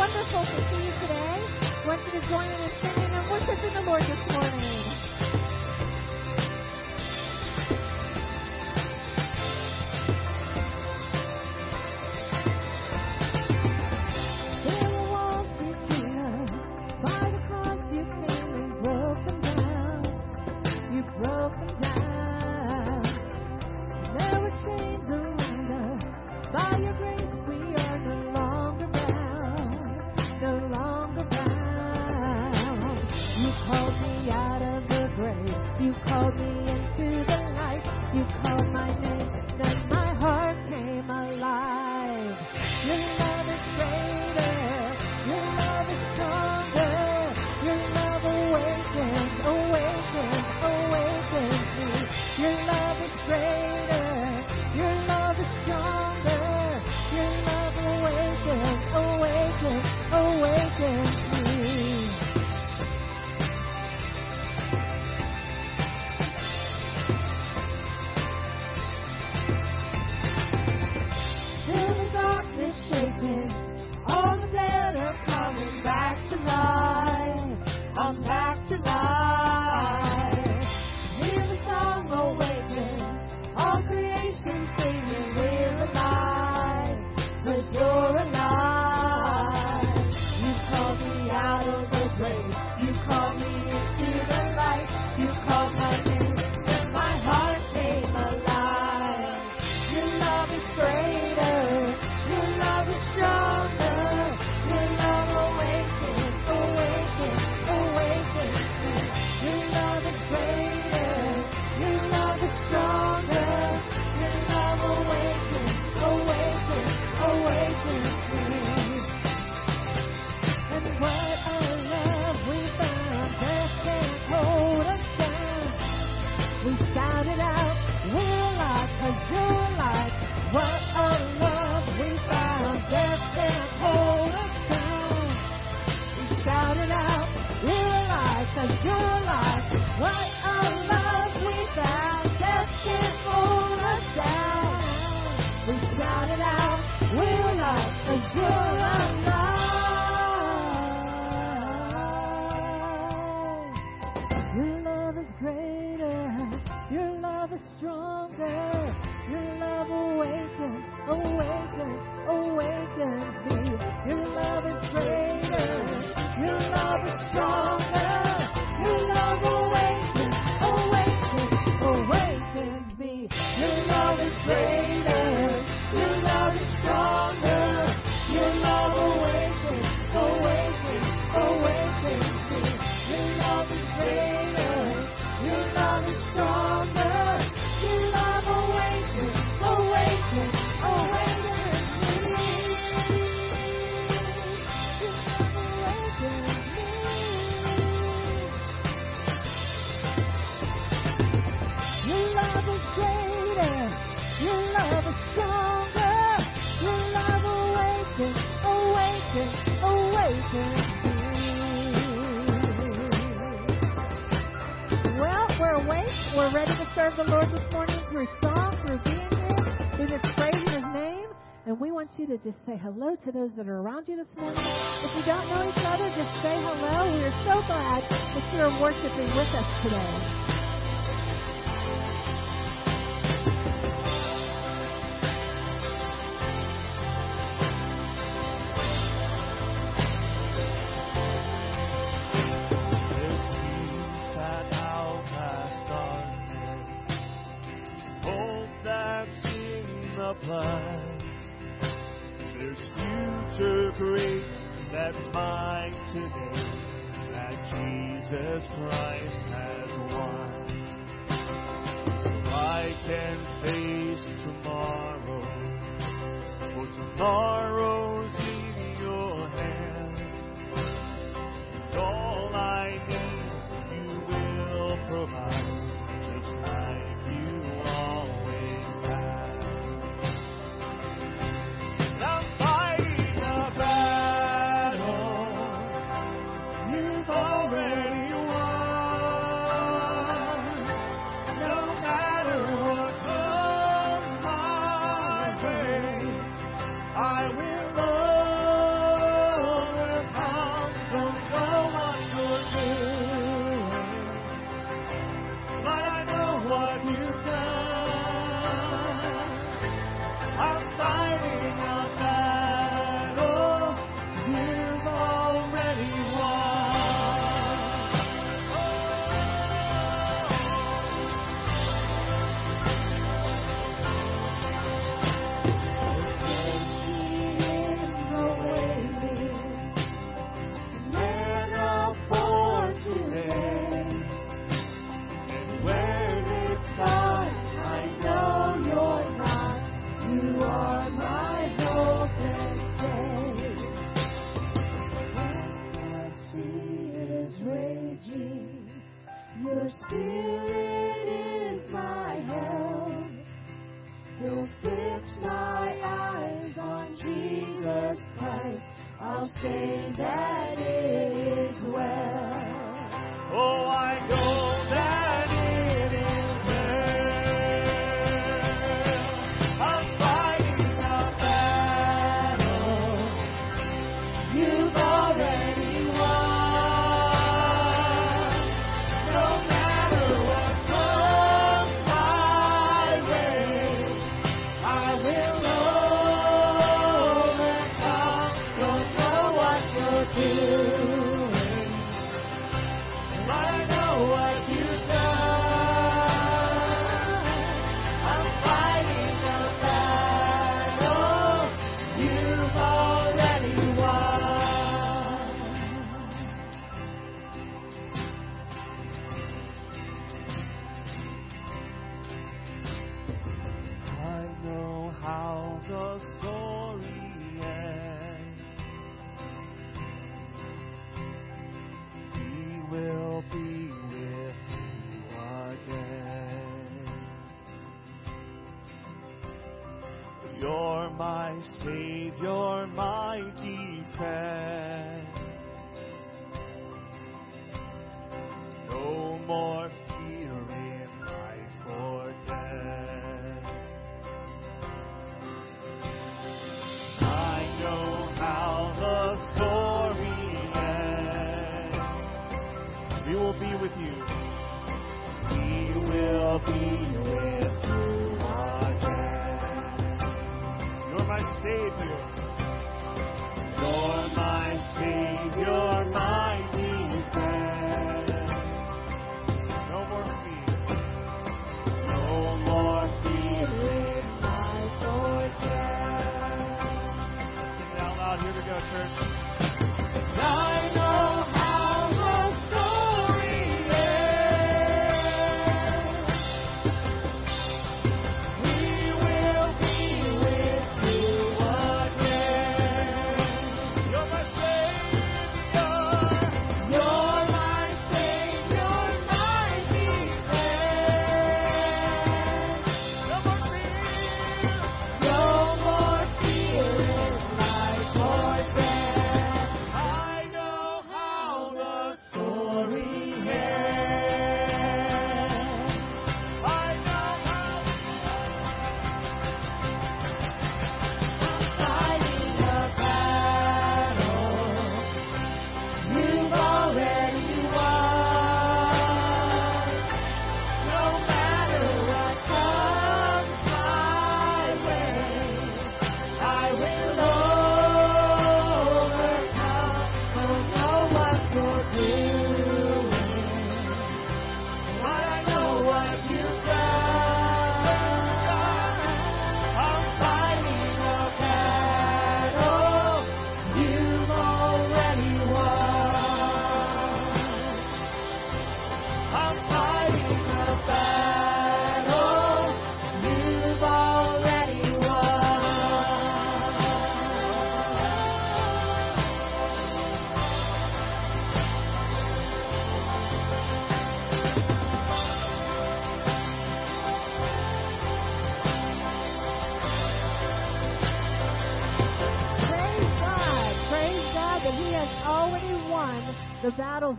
wonderful to see you today. I want you to join in singing and worshiping the Lord this morning. stronger. Your love awakens, awakens, awakens me. Your love is greater. Your love is stronger. We're ready to serve the Lord this morning through song, through being here, through just praising His name. And we want you to just say hello to those that are around you this morning. If you don't know each other, just say hello. We are so glad that you're worshiping with us today.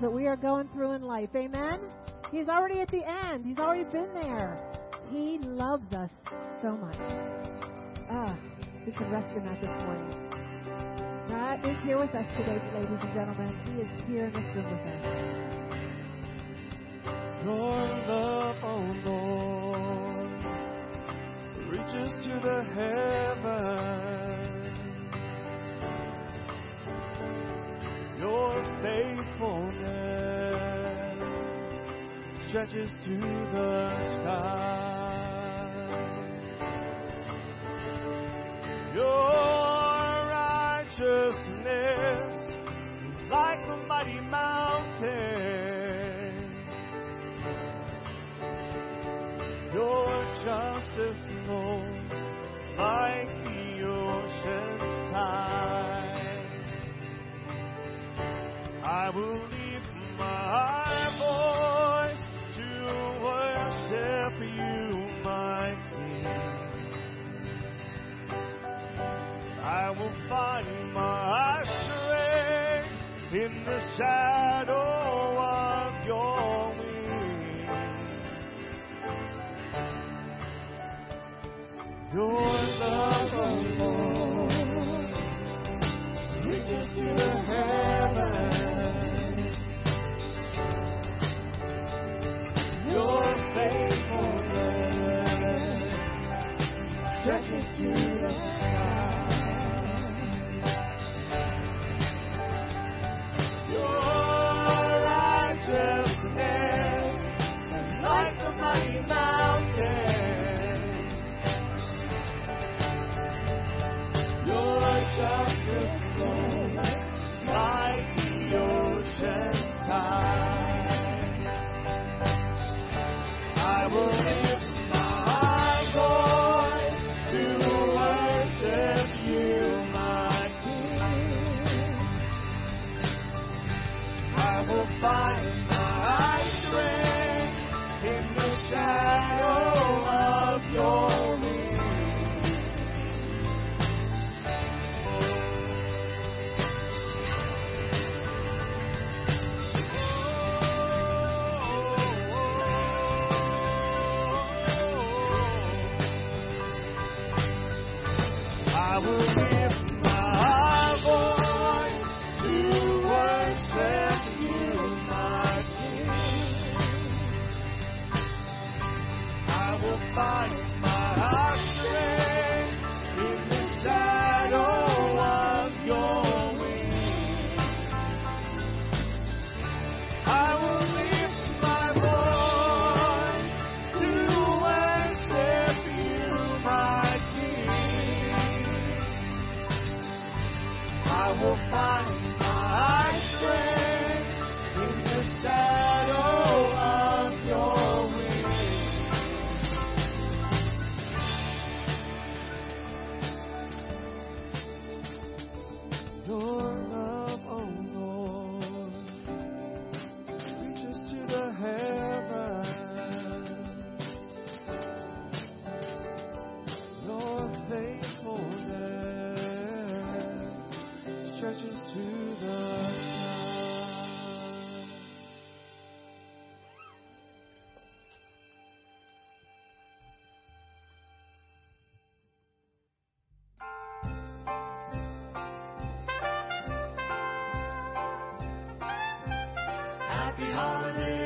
that we are going through in life. Amen? He's already at the end, He's already been there. He loves us so much. Ah, we can rest in that this morning. God is here with us today, ladies and gentlemen. He is here in this room with us. Your love, oh Lord, reaches to the heavens Your faithfulness stretches to the sky. Your righteousness is like a mighty mountain. will my voice to worship you, my King. I will find my strength in the shadow. Your Happy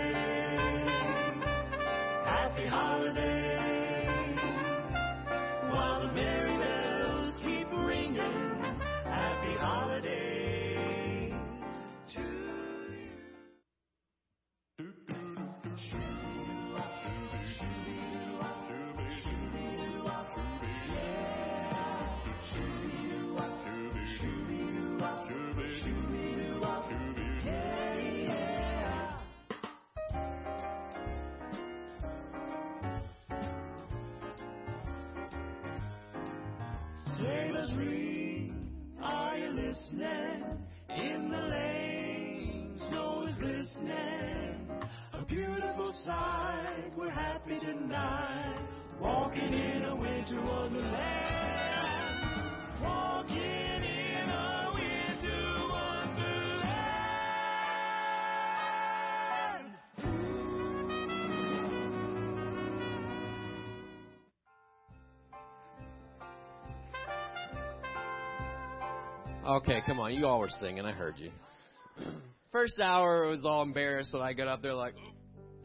Sailors ring, are you listening? In the lane, snow is glistening. A beautiful sight, we're happy tonight. Walking in a winter wonderland. Okay, come on. You all were singing. I heard you. First hour was all embarrassed when I got up there like,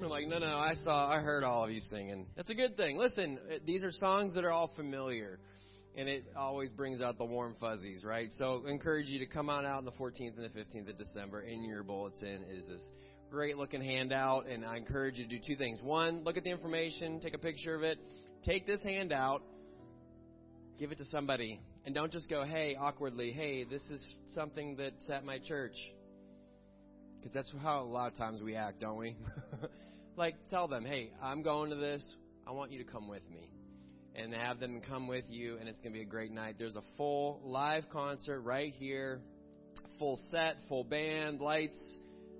like, no, no, I saw, I heard all of you singing. That's a good thing. Listen, uh, these are songs that are all familiar, and it always brings out the warm fuzzies, right? So, encourage you to come on out on the 14th and the 15th of December. In your bulletin is this great looking handout, and I encourage you to do two things. One, look at the information, take a picture of it, take this handout, give it to somebody, and don't just go, hey, awkwardly, hey, this is something that's at my church. Because that's how a lot of times we act, don't we? like, tell them, hey, I'm going to this. I want you to come with me. And have them come with you, and it's going to be a great night. There's a full live concert right here, full set, full band, lights.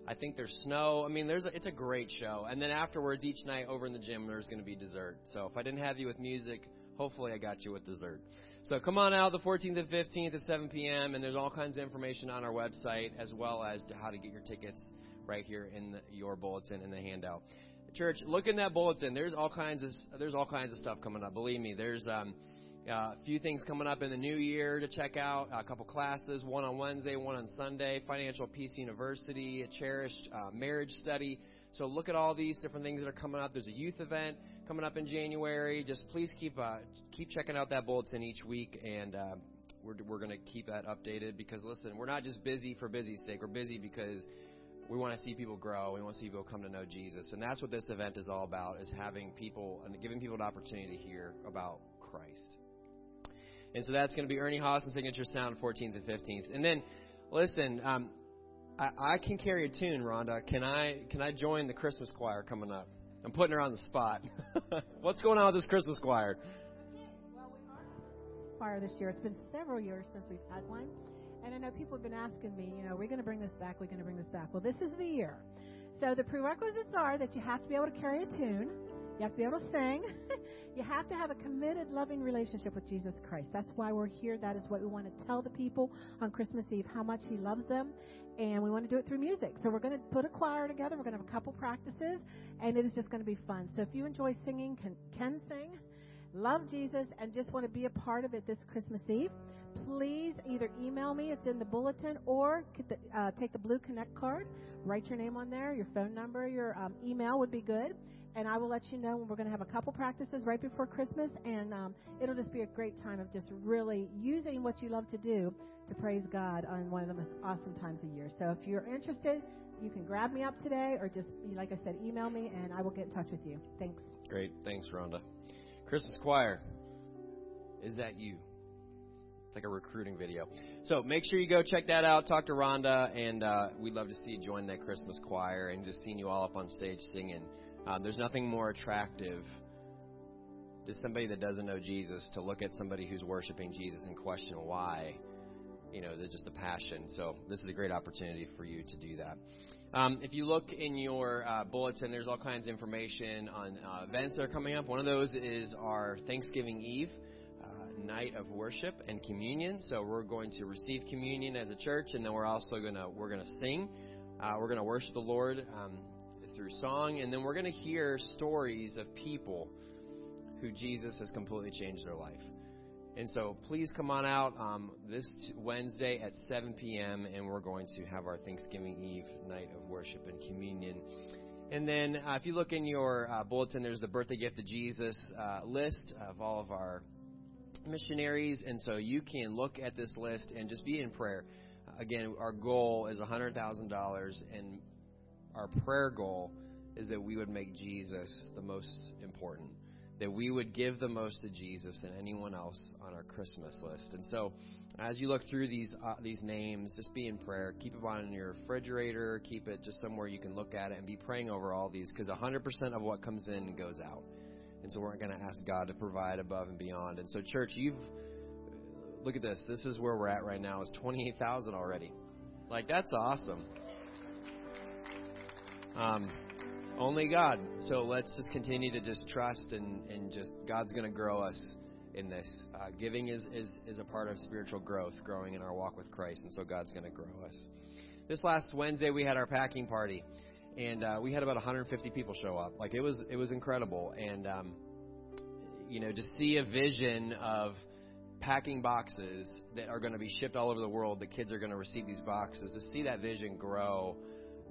I think there's snow. I mean, there's a, it's a great show. And then afterwards, each night over in the gym, there's going to be dessert. So if I didn't have you with music, hopefully I got you with dessert. So come on out the 14th and 15th at 7 p.m. and there's all kinds of information on our website as well as to how to get your tickets right here in the, your bulletin in the handout. Church, look in that bulletin. There's all kinds of there's all kinds of stuff coming up. Believe me, there's um, uh, a few things coming up in the new year to check out. A couple classes, one on Wednesday, one on Sunday. Financial Peace University, a cherished uh, marriage study. So look at all these different things that are coming up. There's a youth event coming up in January. Just please keep uh, keep checking out that bulletin each week, and uh, we're we're going to keep that updated because listen, we're not just busy for busy's sake. We're busy because we want to see people grow. We want to see people come to know Jesus, and that's what this event is all about: is having people and giving people an opportunity to hear about Christ. And so that's going to be Ernie Haas and Signature Sound, 14th and 15th. And then, listen, um, I, I can carry a tune, Rhonda. Can I can I join the Christmas choir coming up? I'm putting her on the spot. What's going on with this Christmas choir? Well, we are choir this year. It's been several years since we've had one. And I know people have been asking me, you know, we're going to bring this back, we're going to bring this back. Well, this is the year. So the prerequisites are that you have to be able to carry a tune, you have to be able to sing, you have to have a committed, loving relationship with Jesus Christ. That's why we're here. That is what we want to tell the people on Christmas Eve how much He loves them and we want to do it through music. So we're going to put a choir together. We're going to have a couple practices, and it is just going to be fun. So if you enjoy singing, can, can sing, love Jesus, and just want to be a part of it this Christmas Eve, please either email me, it's in the bulletin, or uh, take the blue Connect card, write your name on there, your phone number, your um, email would be good and I will let you know when we're going to have a couple practices right before Christmas, and um, it'll just be a great time of just really using what you love to do to praise God on one of the most awesome times of year. So if you're interested, you can grab me up today, or just like I said, email me, and I will get in touch with you. Thanks. Great, thanks, Rhonda. Christmas choir, is that you? It's like a recruiting video. So make sure you go check that out. Talk to Rhonda, and uh, we'd love to see you join that Christmas choir and just seeing you all up on stage singing. Um, there's nothing more attractive to somebody that doesn't know Jesus to look at somebody who's worshiping Jesus and question why. You know, just the passion. So this is a great opportunity for you to do that. Um, if you look in your uh, bulletin, there's all kinds of information on uh, events that are coming up. One of those is our Thanksgiving Eve uh, night of worship and communion. So we're going to receive communion as a church, and then we're also gonna we're gonna sing. Uh, we're gonna worship the Lord. Um, through song, and then we're to hear stories of people who Jesus has completely changed their life. And so please come on out um, this Wednesday at 7 p.m., and we're going to have our Thanksgiving Eve night of worship and communion. And then uh, if you look in your uh, bulletin, there's the birthday gift of Jesus uh, list of all of our missionaries. And so you can look at this list and just be in prayer. Again, our goal is $100,000, and our prayer goal is that we would make Jesus the most important, that we would give the most to Jesus than anyone else on our Christmas list. And so, as you look through these uh, these names, just be in prayer. Keep it on your refrigerator. Keep it just somewhere you can look at it and be praying over all these because 100% of what comes in goes out. And so we're going to ask God to provide above and beyond. And so, church, you've look at this. This is where we're at right now. It's 28,000 already. Like that's awesome. Um, only God. So let's just continue to just trust and, and just God's going to grow us in this. Uh, giving is, is, is a part of spiritual growth, growing in our walk with Christ, and so God's going to grow us. This last Wednesday we had our packing party, and uh, we had about 150 people show up. Like it was it was incredible, and um, you know to see a vision of packing boxes that are going to be shipped all over the world. The kids are going to receive these boxes. To see that vision grow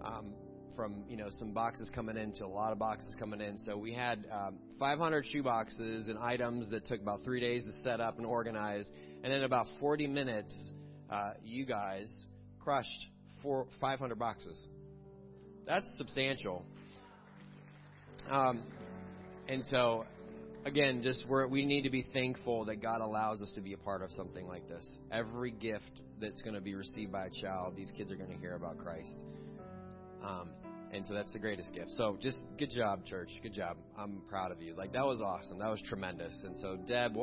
um, from you know some boxes coming in to a lot of boxes coming in. So we had um, 500 shoe boxes and items that took about three days to set up and organize, and in about 40 minutes, uh, you guys crushed four 500 boxes. That's substantial. Um, and so, again, just we're, we need to be thankful that God allows us to be a part of something like this. Every gift that's going to be received by a child, these kids are going to hear about Christ. Um, and so that's the greatest gift. So just good job, church. Good job. I'm proud of you. Like that was awesome. That was tremendous. And so Deb,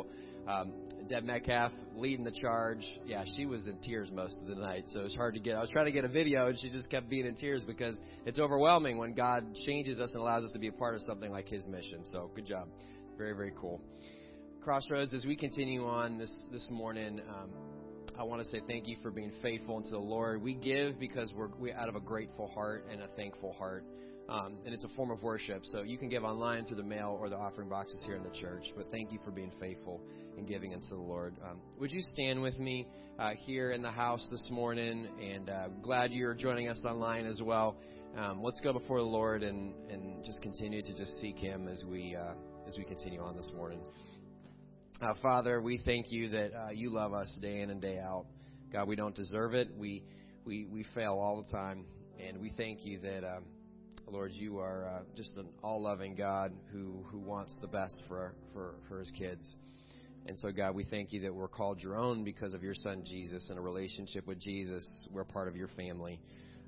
um, Deb Metcalf leading the charge. Yeah, she was in tears most of the night. So it was hard to get. I was trying to get a video, and she just kept being in tears because it's overwhelming when God changes us and allows us to be a part of something like His mission. So good job. Very very cool. Crossroads, as we continue on this this morning, um, I want to say thank you for being faithful unto the Lord. We give because we're we out of a grateful heart and a thankful heart, um, and it's a form of worship. So you can give online through the mail or the offering boxes here in the church. But thank you for being faithful and giving unto the Lord. Um, would you stand with me uh, here in the house this morning? And uh, glad you're joining us online as well. Um, let's go before the Lord and and just continue to just seek Him as we uh, as we continue on this morning. Uh, Father, we thank you that uh, you love us day in and day out. God, we don't deserve it. We we we fail all the time, and we thank you that, um, Lord, you are uh, just an all-loving God who who wants the best for for for His kids. And so, God, we thank you that we're called your own because of your Son Jesus, and a relationship with Jesus. We're part of your family.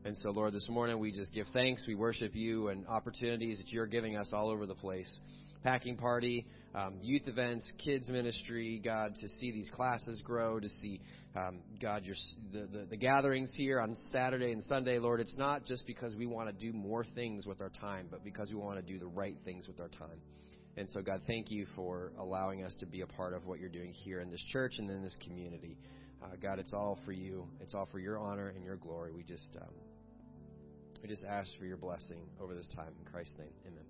And so, Lord, this morning we just give thanks. We worship you and opportunities that you're giving us all over the place packing party, um, youth events, kids ministry, God, to see these classes grow, to see, um, God, your, the, the, the gatherings here on Saturday and Sunday, Lord, it's not just because we want to do more things with our time, but because we want to do the right things with our time. And so, God, thank you for allowing us to be a part of what you're doing here in this church and in this community. Uh, God, it's all for you. It's all for your honor and your glory. We just, um, we just ask for your blessing over this time. In Christ's name, amen.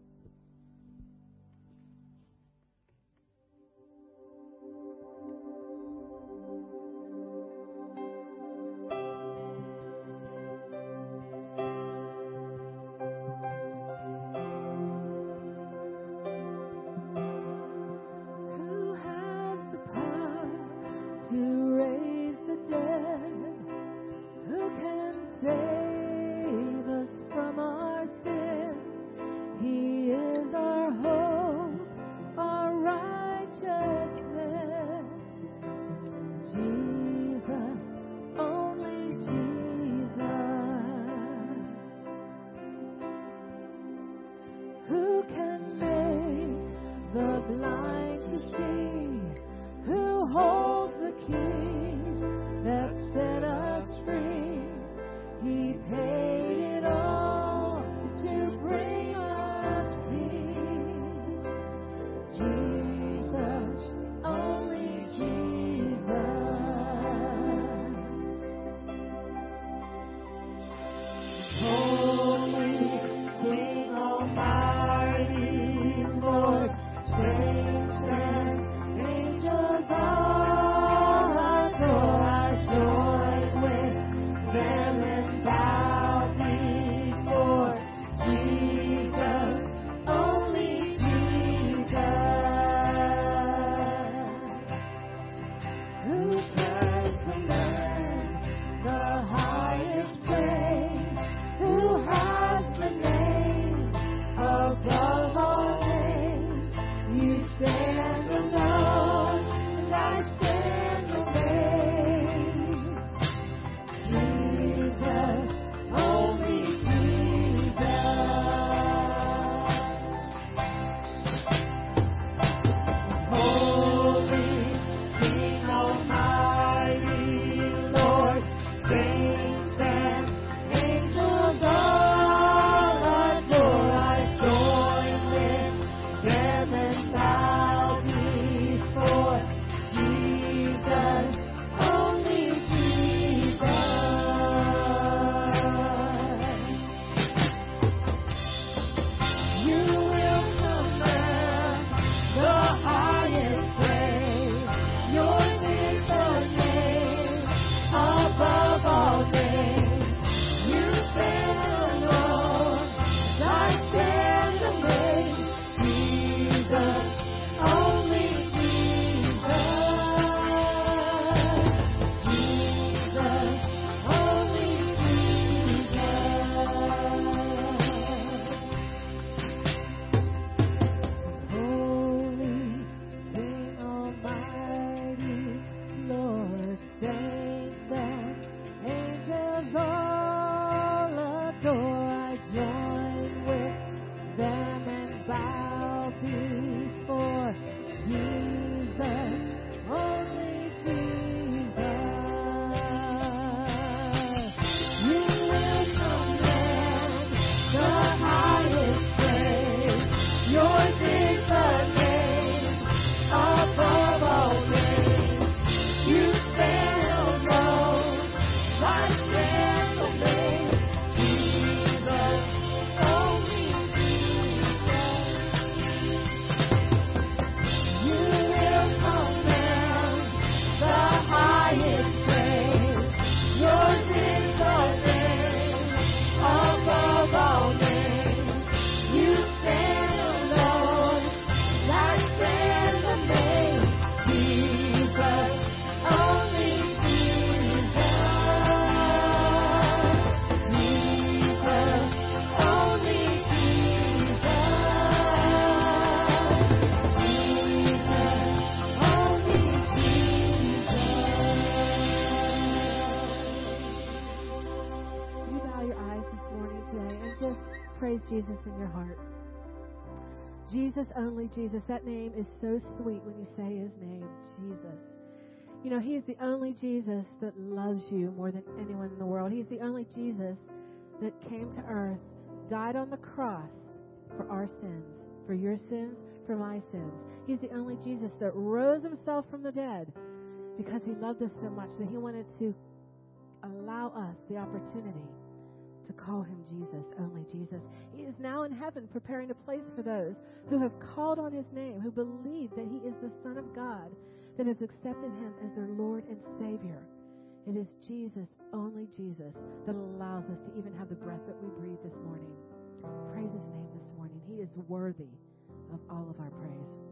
Jesus in your heart. Jesus, only Jesus. That name is so sweet when you say his name, Jesus. You know, he's the only Jesus that loves you more than anyone in the world. He's the only Jesus that came to earth, died on the cross for our sins, for your sins, for my sins. He's the only Jesus that rose himself from the dead because he loved us so much that he wanted to allow us the opportunity to call him Jesus, only Jesus. He is now in heaven preparing a place for those who have called on his name, who believe that he is the Son of God, that has accepted him as their Lord and Savior. It is Jesus, only Jesus, that allows us to even have the breath that we breathe this morning. Praise his name this morning. He is worthy of all of our praise.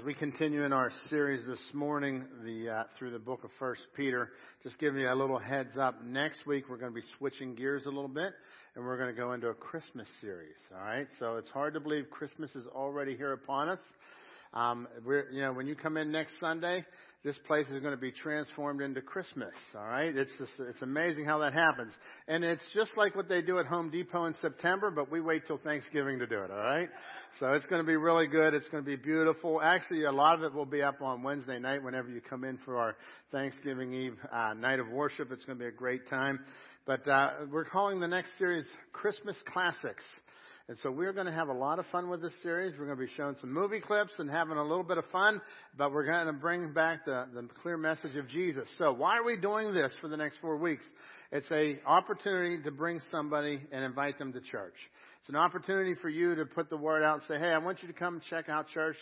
As we continue in our series this morning, the uh, through the book of First Peter, just giving you a little heads up. Next week we're going to be switching gears a little bit, and we're going to go into a Christmas series. All right, so it's hard to believe Christmas is already here upon us. Um, we're, you know, when you come in next Sunday, this place is going to be transformed into Christmas. All right, it's just it's amazing how that happens, and it's just like what they do at Home Depot in September, but we wait till Thanksgiving to do it. All right, so it's going to be really good. It's going to be beautiful. Actually, a lot of it will be up on Wednesday night whenever you come in for our Thanksgiving Eve uh, night of worship. It's going to be a great time. But uh, we're calling the next series Christmas Classics. And so we're going to have a lot of fun with this series. We're going to be showing some movie clips and having a little bit of fun, but we're going to bring back the, the clear message of Jesus. So why are we doing this for the next four weeks? It's a opportunity to bring somebody and invite them to church. It's an opportunity for you to put the word out and say, hey, I want you to come check out church.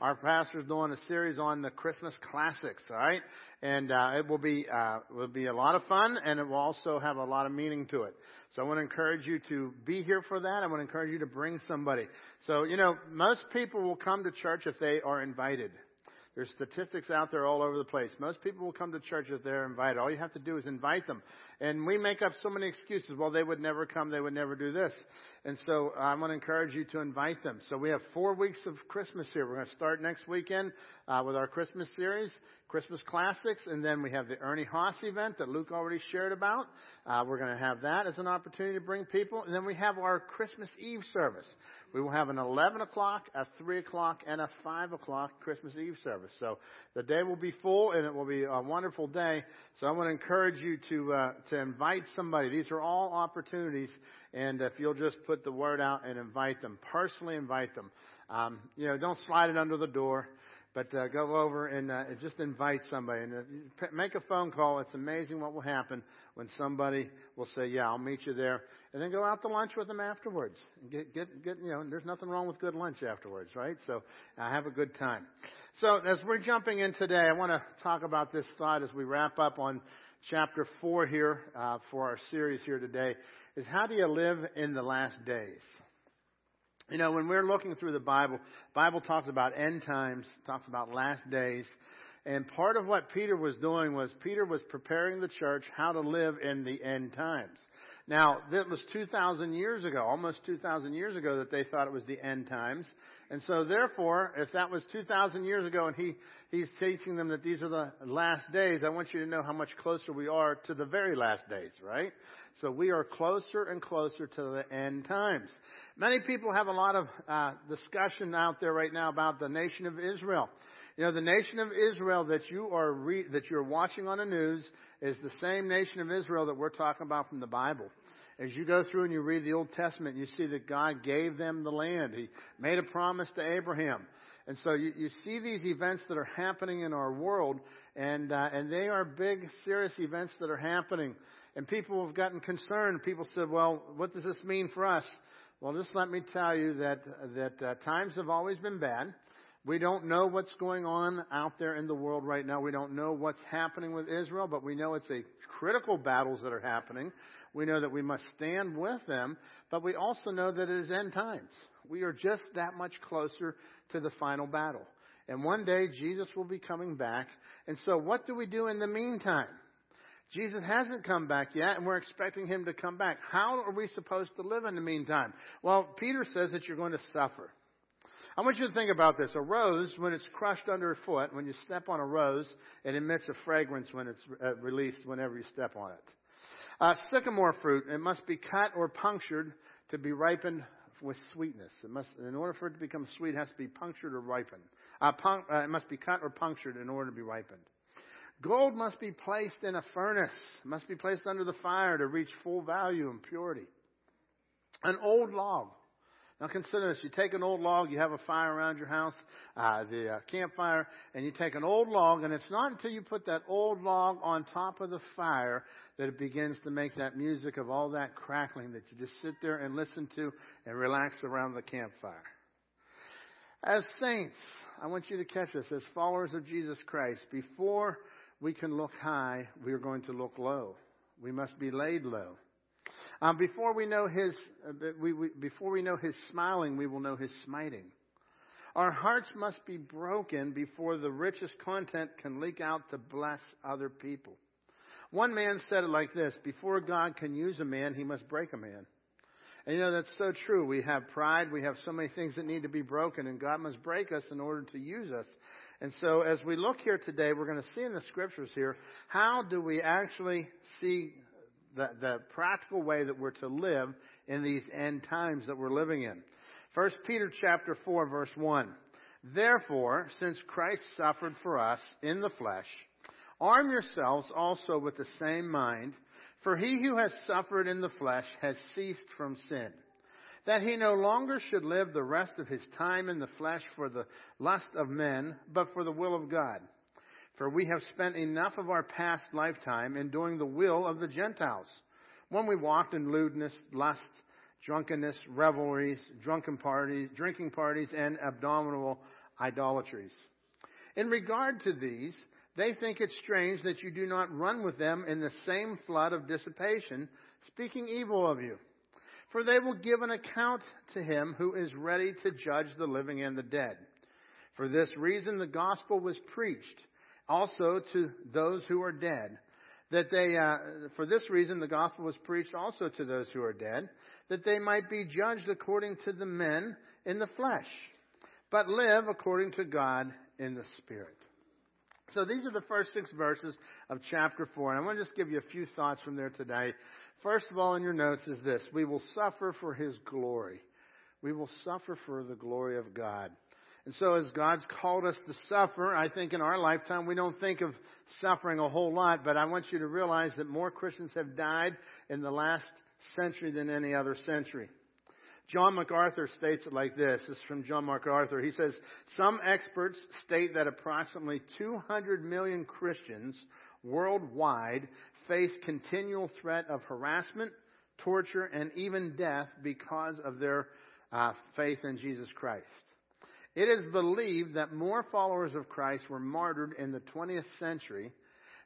Our pastor's doing a series on the Christmas classics, all right? And uh, it will be uh, will be a lot of fun, and it will also have a lot of meaning to it. So I want to encourage you to be here for that. I want to encourage you to bring somebody. So you know, most people will come to church if they are invited. There's statistics out there all over the place. Most people will come to church if they're invited. All you have to do is invite them. And we make up so many excuses. Well, they would never come. They would never do this. And so I want to encourage you to invite them. So we have four weeks of Christmas here. We're going to start next weekend uh, with our Christmas series, Christmas Classics, and then we have the Ernie Haase event that Luke already shared about. Uh, we're going to have that as an opportunity to bring people. And then we have our Christmas Eve service. We will have an 11 o'clock, a 3 o'clock, and a 5 o'clock Christmas Eve service. So the day will be full and it will be a wonderful day. So I want to encourage you to, uh, to invite somebody. These are all opportunities. And if you'll just put the word out and invite them, personally invite them. Um, you know, don't slide it under the door. But uh, go over and uh, just invite somebody and uh, make a phone call. It's amazing what will happen when somebody will say, "Yeah, I'll meet you there," and then go out to lunch with them afterwards. And get get get. You know, there's nothing wrong with good lunch afterwards, right? So uh, have a good time. So as we're jumping in today, I want to talk about this thought as we wrap up on chapter four here uh, for our series here today. Is how do you live in the last days? You know, when we're looking through the Bible, Bible talks about end times, talks about last days. And part of what Peter was doing was Peter was preparing the church how to live in the end times. Now, that was 2,000 years ago, almost 2,000 years ago that they thought it was the end times. And so therefore, if that was 2,000 years ago and he, he's teaching them that these are the last days, I want you to know how much closer we are to the very last days, right? So we are closer and closer to the end times. Many people have a lot of uh, discussion out there right now about the nation of Israel. You know, the nation of Israel that you are re- that you're watching on the news is the same nation of Israel that we're talking about from the Bible. As you go through and you read the Old Testament, you see that God gave them the land. He made a promise to Abraham. And so you, you see these events that are happening in our world, and uh, and they are big, serious events that are happening. And people have gotten concerned. People said, "Well, what does this mean for us?" Well, just let me tell you that that uh, times have always been bad. We don't know what's going on out there in the world right now. We don't know what's happening with Israel, but we know it's a critical battles that are happening. We know that we must stand with them, but we also know that it is end times. We are just that much closer to the final battle. And one day Jesus will be coming back. And so what do we do in the meantime? Jesus hasn't come back yet, and we're expecting him to come back. How are we supposed to live in the meantime? Well, Peter says that you're going to suffer. I want you to think about this. A rose, when it's crushed under a foot, when you step on a rose, it emits a fragrance when it's uh, released whenever you step on it. Uh, sycamore fruit, it must be cut or punctured to be ripened with sweetness. It must, in order for it to become sweet, it has to be punctured or ripened. Uh, uh, it must be cut or punctured in order to be ripened. Gold must be placed in a furnace, it must be placed under the fire to reach full value and purity. An old log now consider this. You take an old log, you have a fire around your house, uh, the uh, campfire, and you take an old log, and it's not until you put that old log on top of the fire that it begins to make that music of all that crackling that you just sit there and listen to and relax around the campfire. As saints, I want you to catch this. As followers of Jesus Christ, before we can look high, we are going to look low. We must be laid low. Um, before we know his, uh, we, we, before we know his smiling, we will know his smiting. Our hearts must be broken before the richest content can leak out to bless other people. One man said it like this: Before God can use a man, he must break a man. And you know, that's so true. We have pride. We have so many things that need to be broken, and God must break us in order to use us. And so as we look here today, we're going to see in the scriptures here, how do we actually see the, the practical way that we're to live in these end times that we're living in. First Peter chapter 4 verse 1. Therefore, since Christ suffered for us in the flesh, arm yourselves also with the same mind, for he who has suffered in the flesh has ceased from sin, that he no longer should live the rest of his time in the flesh for the lust of men, but for the will of God. For we have spent enough of our past lifetime in doing the will of the Gentiles, when we walked in lewdness, lust, drunkenness, revelries, drunken parties, drinking parties, and abominable idolatries. In regard to these, they think it strange that you do not run with them in the same flood of dissipation, speaking evil of you. For they will give an account to him who is ready to judge the living and the dead. For this reason the gospel was preached also to those who are dead. That they, uh, for this reason, the gospel was preached also to those who are dead, that they might be judged according to the men in the flesh, but live according to God in the Spirit. So these are the first six verses of chapter four, and I want to just give you a few thoughts from there today. First of all, in your notes is this: we will suffer for His glory. We will suffer for the glory of God. And so as God's called us to suffer, I think in our lifetime we don't think of suffering a whole lot, but I want you to realize that more Christians have died in the last century than any other century. John MacArthur states it like this. This is from John MacArthur. He says, Some experts state that approximately 200 million Christians worldwide face continual threat of harassment, torture, and even death because of their uh, faith in Jesus Christ. It is believed that more followers of Christ were martyred in the 20th century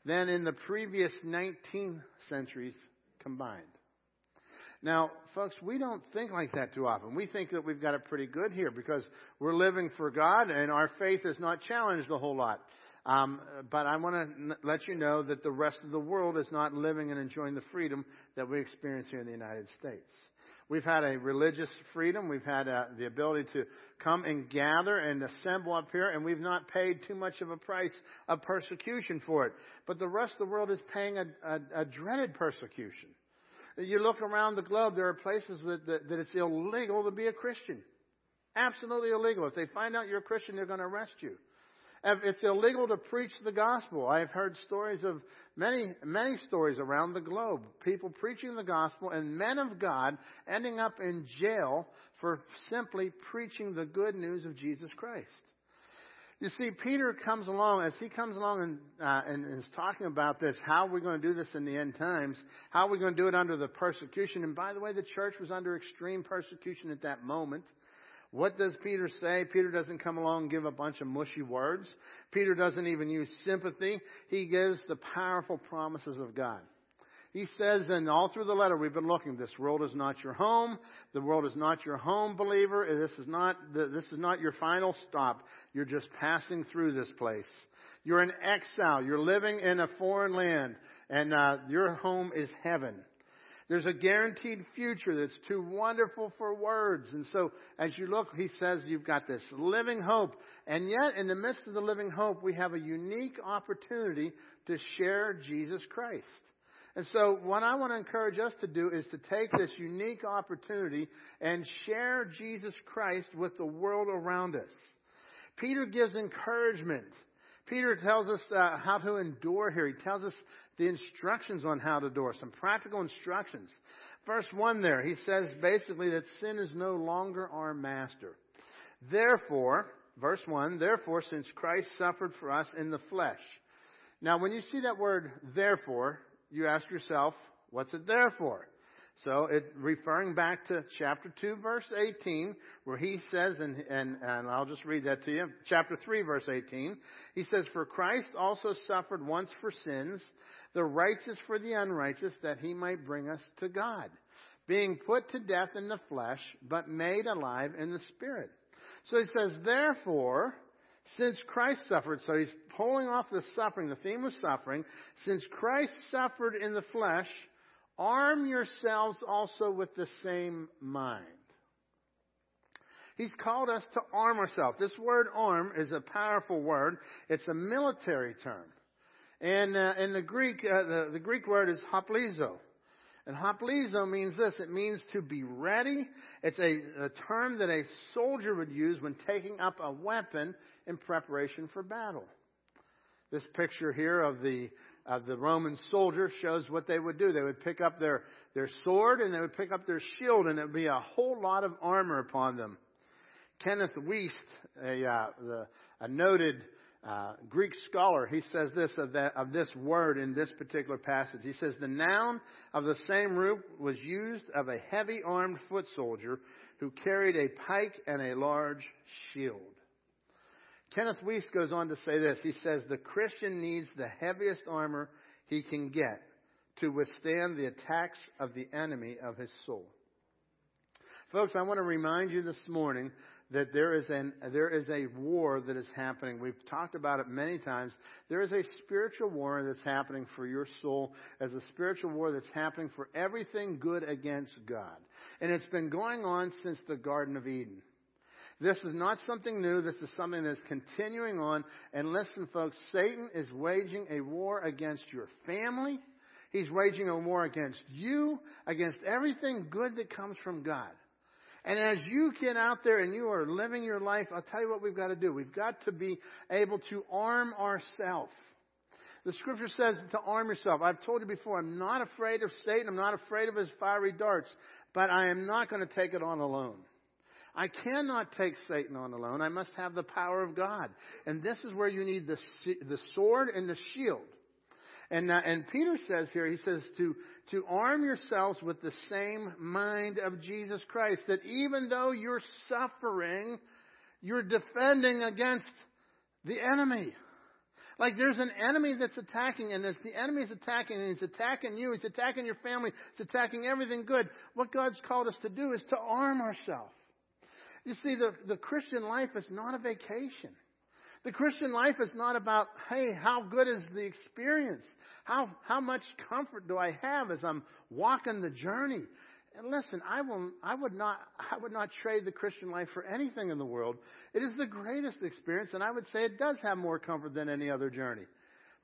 than in the previous 19 centuries combined. Now, folks, we don't think like that too often. We think that we've got it pretty good here because we're living for God and our faith is not challenged a whole lot. Um, but I want to let you know that the rest of the world is not living and enjoying the freedom that we experience here in the United States. We've had a religious freedom. We've had uh, the ability to come and gather and assemble up here, and we've not paid too much of a price of persecution for it. But the rest of the world is paying a, a, a dreaded persecution. You look around the globe, there are places that, that, that it's illegal to be a Christian. Absolutely illegal. If they find out you're a Christian, they're going to arrest you. It's illegal to preach the gospel. I've heard stories of many, many stories around the globe. People preaching the gospel and men of God ending up in jail for simply preaching the good news of Jesus Christ. You see, Peter comes along, as he comes along and, uh, and is talking about this, how are we're going to do this in the end times, how are we're going to do it under the persecution. And by the way, the church was under extreme persecution at that moment. What does Peter say? Peter doesn't come along and give a bunch of mushy words. Peter doesn't even use sympathy. He gives the powerful promises of God. He says, and all through the letter we've been looking, this world is not your home. The world is not your home, believer. This is not, this is not your final stop. You're just passing through this place. You're in exile. You're living in a foreign land, and uh, your home is heaven. There's a guaranteed future that's too wonderful for words. And so as you look, he says you've got this living hope. And yet in the midst of the living hope, we have a unique opportunity to share Jesus Christ. And so what I want to encourage us to do is to take this unique opportunity and share Jesus Christ with the world around us. Peter gives encouragement. Peter tells us uh, how to endure here. He tells us the instructions on how to endure, some practical instructions. Verse 1 there, he says basically that sin is no longer our master. Therefore, verse 1, therefore, since Christ suffered for us in the flesh. Now, when you see that word therefore, you ask yourself, what's it there for? So it referring back to chapter 2 verse 18 where he says and, and and I'll just read that to you. Chapter 3 verse 18. He says for Christ also suffered once for sins, the righteous for the unrighteous that he might bring us to God, being put to death in the flesh but made alive in the spirit. So he says therefore since Christ suffered, so he's pulling off the suffering, the theme of suffering. Since Christ suffered in the flesh, arm yourselves also with the same mind. He's called us to arm ourselves. This word arm is a powerful word. It's a military term. And uh, in the Greek, uh, the, the Greek word is hoplizo. And hoplizo means this. It means to be ready. It's a, a, term that a soldier would use when taking up a weapon in preparation for battle. This picture here of the of the Roman soldier shows what they would do. They would pick up their, their sword and they would pick up their shield and it would be a whole lot of armor upon them. Kenneth Wuest, a, uh, the, a noted uh, Greek scholar, he says this of, that, of this word in this particular passage. He says, The noun of the same root was used of a heavy armed foot soldier who carried a pike and a large shield. Kenneth Wuest goes on to say this. He says, The Christian needs the heaviest armor he can get to withstand the attacks of the enemy of his soul. Folks, I want to remind you this morning that there is an there is a war that is happening. We've talked about it many times. There is a spiritual war that's happening for your soul as a spiritual war that's happening for everything good against God. And it's been going on since the Garden of Eden. This is not something new. This is something that's continuing on. And listen, folks, Satan is waging a war against your family. He's waging a war against you, against everything good that comes from God. And as you get out there and you are living your life, I'll tell you what we've got to do. We've got to be able to arm ourselves. The scripture says to arm yourself. I've told you before, I'm not afraid of Satan. I'm not afraid of his fiery darts, but I am not going to take it on alone. I cannot take Satan on alone. I must have the power of God. And this is where you need the, the sword and the shield. And, uh, and Peter says here, he says to, to arm yourselves with the same mind of Jesus Christ, that even though you're suffering, you're defending against the enemy. Like there's an enemy that's attacking, and as the enemy is attacking, and he's attacking you, he's attacking your family, he's attacking everything good. What God's called us to do is to arm ourselves. You see, the, the Christian life is not a vacation. The Christian life is not about, hey, how good is the experience? How, how much comfort do I have as I'm walking the journey? And listen, I will, I would not, I would not trade the Christian life for anything in the world. It is the greatest experience, and I would say it does have more comfort than any other journey.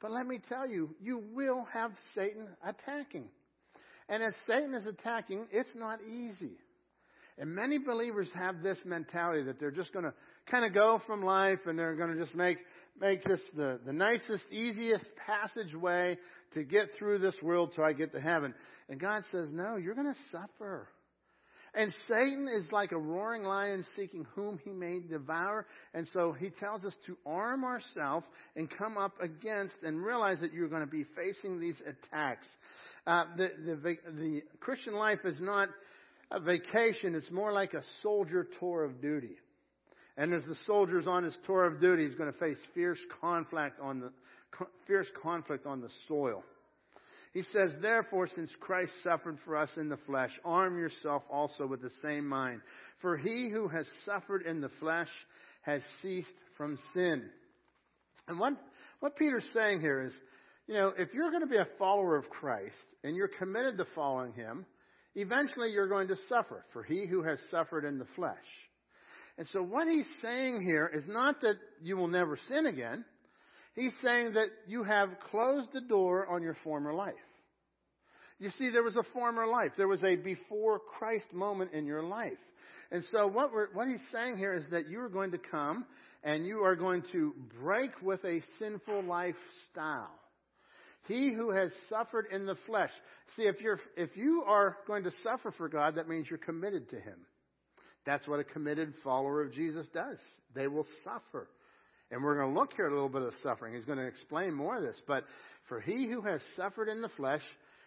But let me tell you, you will have Satan attacking. And as Satan is attacking, it's not easy. And many believers have this mentality that they're just going to kind of go from life and they're going to just make, make this the, the nicest, easiest passageway to get through this world till I get to heaven. And God says, no, you're going to suffer. And Satan is like a roaring lion seeking whom he may devour. And so he tells us to arm ourselves and come up against and realize that you're going to be facing these attacks. Uh, the, the, the Christian life is not a vacation, it's more like a soldier tour of duty. And as the soldier's on his tour of duty, he's going to face fierce conflict on the, fierce conflict on the soil. He says, Therefore, since Christ suffered for us in the flesh, arm yourself also with the same mind. For he who has suffered in the flesh has ceased from sin. And what, what Peter's saying here is, you know, if you're going to be a follower of Christ and you're committed to following him, eventually you're going to suffer. For he who has suffered in the flesh. And so what he's saying here is not that you will never sin again. He's saying that you have closed the door on your former life. You see, there was a former life. There was a before Christ moment in your life. And so what, what he's saying here is that you are going to come and you are going to break with a sinful lifestyle. He who has suffered in the flesh. See, if you're, if you are going to suffer for God, that means you're committed to Him. That's what a committed follower of Jesus does. They will suffer. And we're going to look here at a little bit of suffering. He's going to explain more of this. But for he who has suffered in the flesh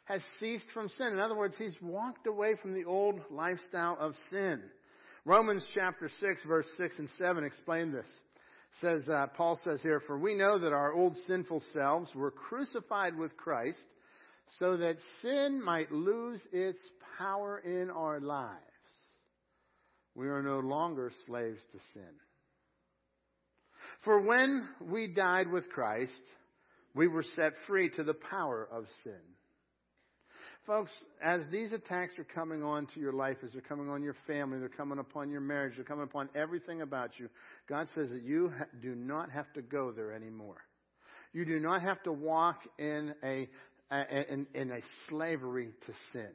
has ceased from sin. In other words, he's walked away from the old lifestyle of sin. Romans chapter 6 verse 6 and 7 explain this. Says, uh, Paul says here, for we know that our old sinful selves were crucified with Christ so that sin might lose its power in our lives. We are no longer slaves to sin. For when we died with Christ, we were set free to the power of sin. Folks, as these attacks are coming on to your life, as they're coming on your family, they're coming upon your marriage, they're coming upon everything about you, God says that you do not have to go there anymore. You do not have to walk in a, in, in a slavery to sin.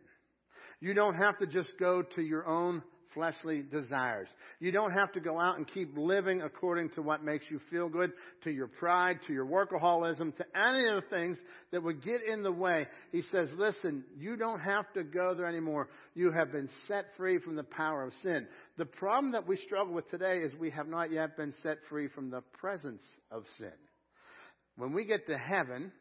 You don't have to just go to your own fleshly desires. You don't have to go out and keep living according to what makes you feel good, to your pride, to your workaholism, to any of the things that would get in the way. He says, listen, you don't have to go there anymore. You have been set free from the power of sin. The problem that we struggle with today is we have not yet been set free from the presence of sin. When we get to heaven,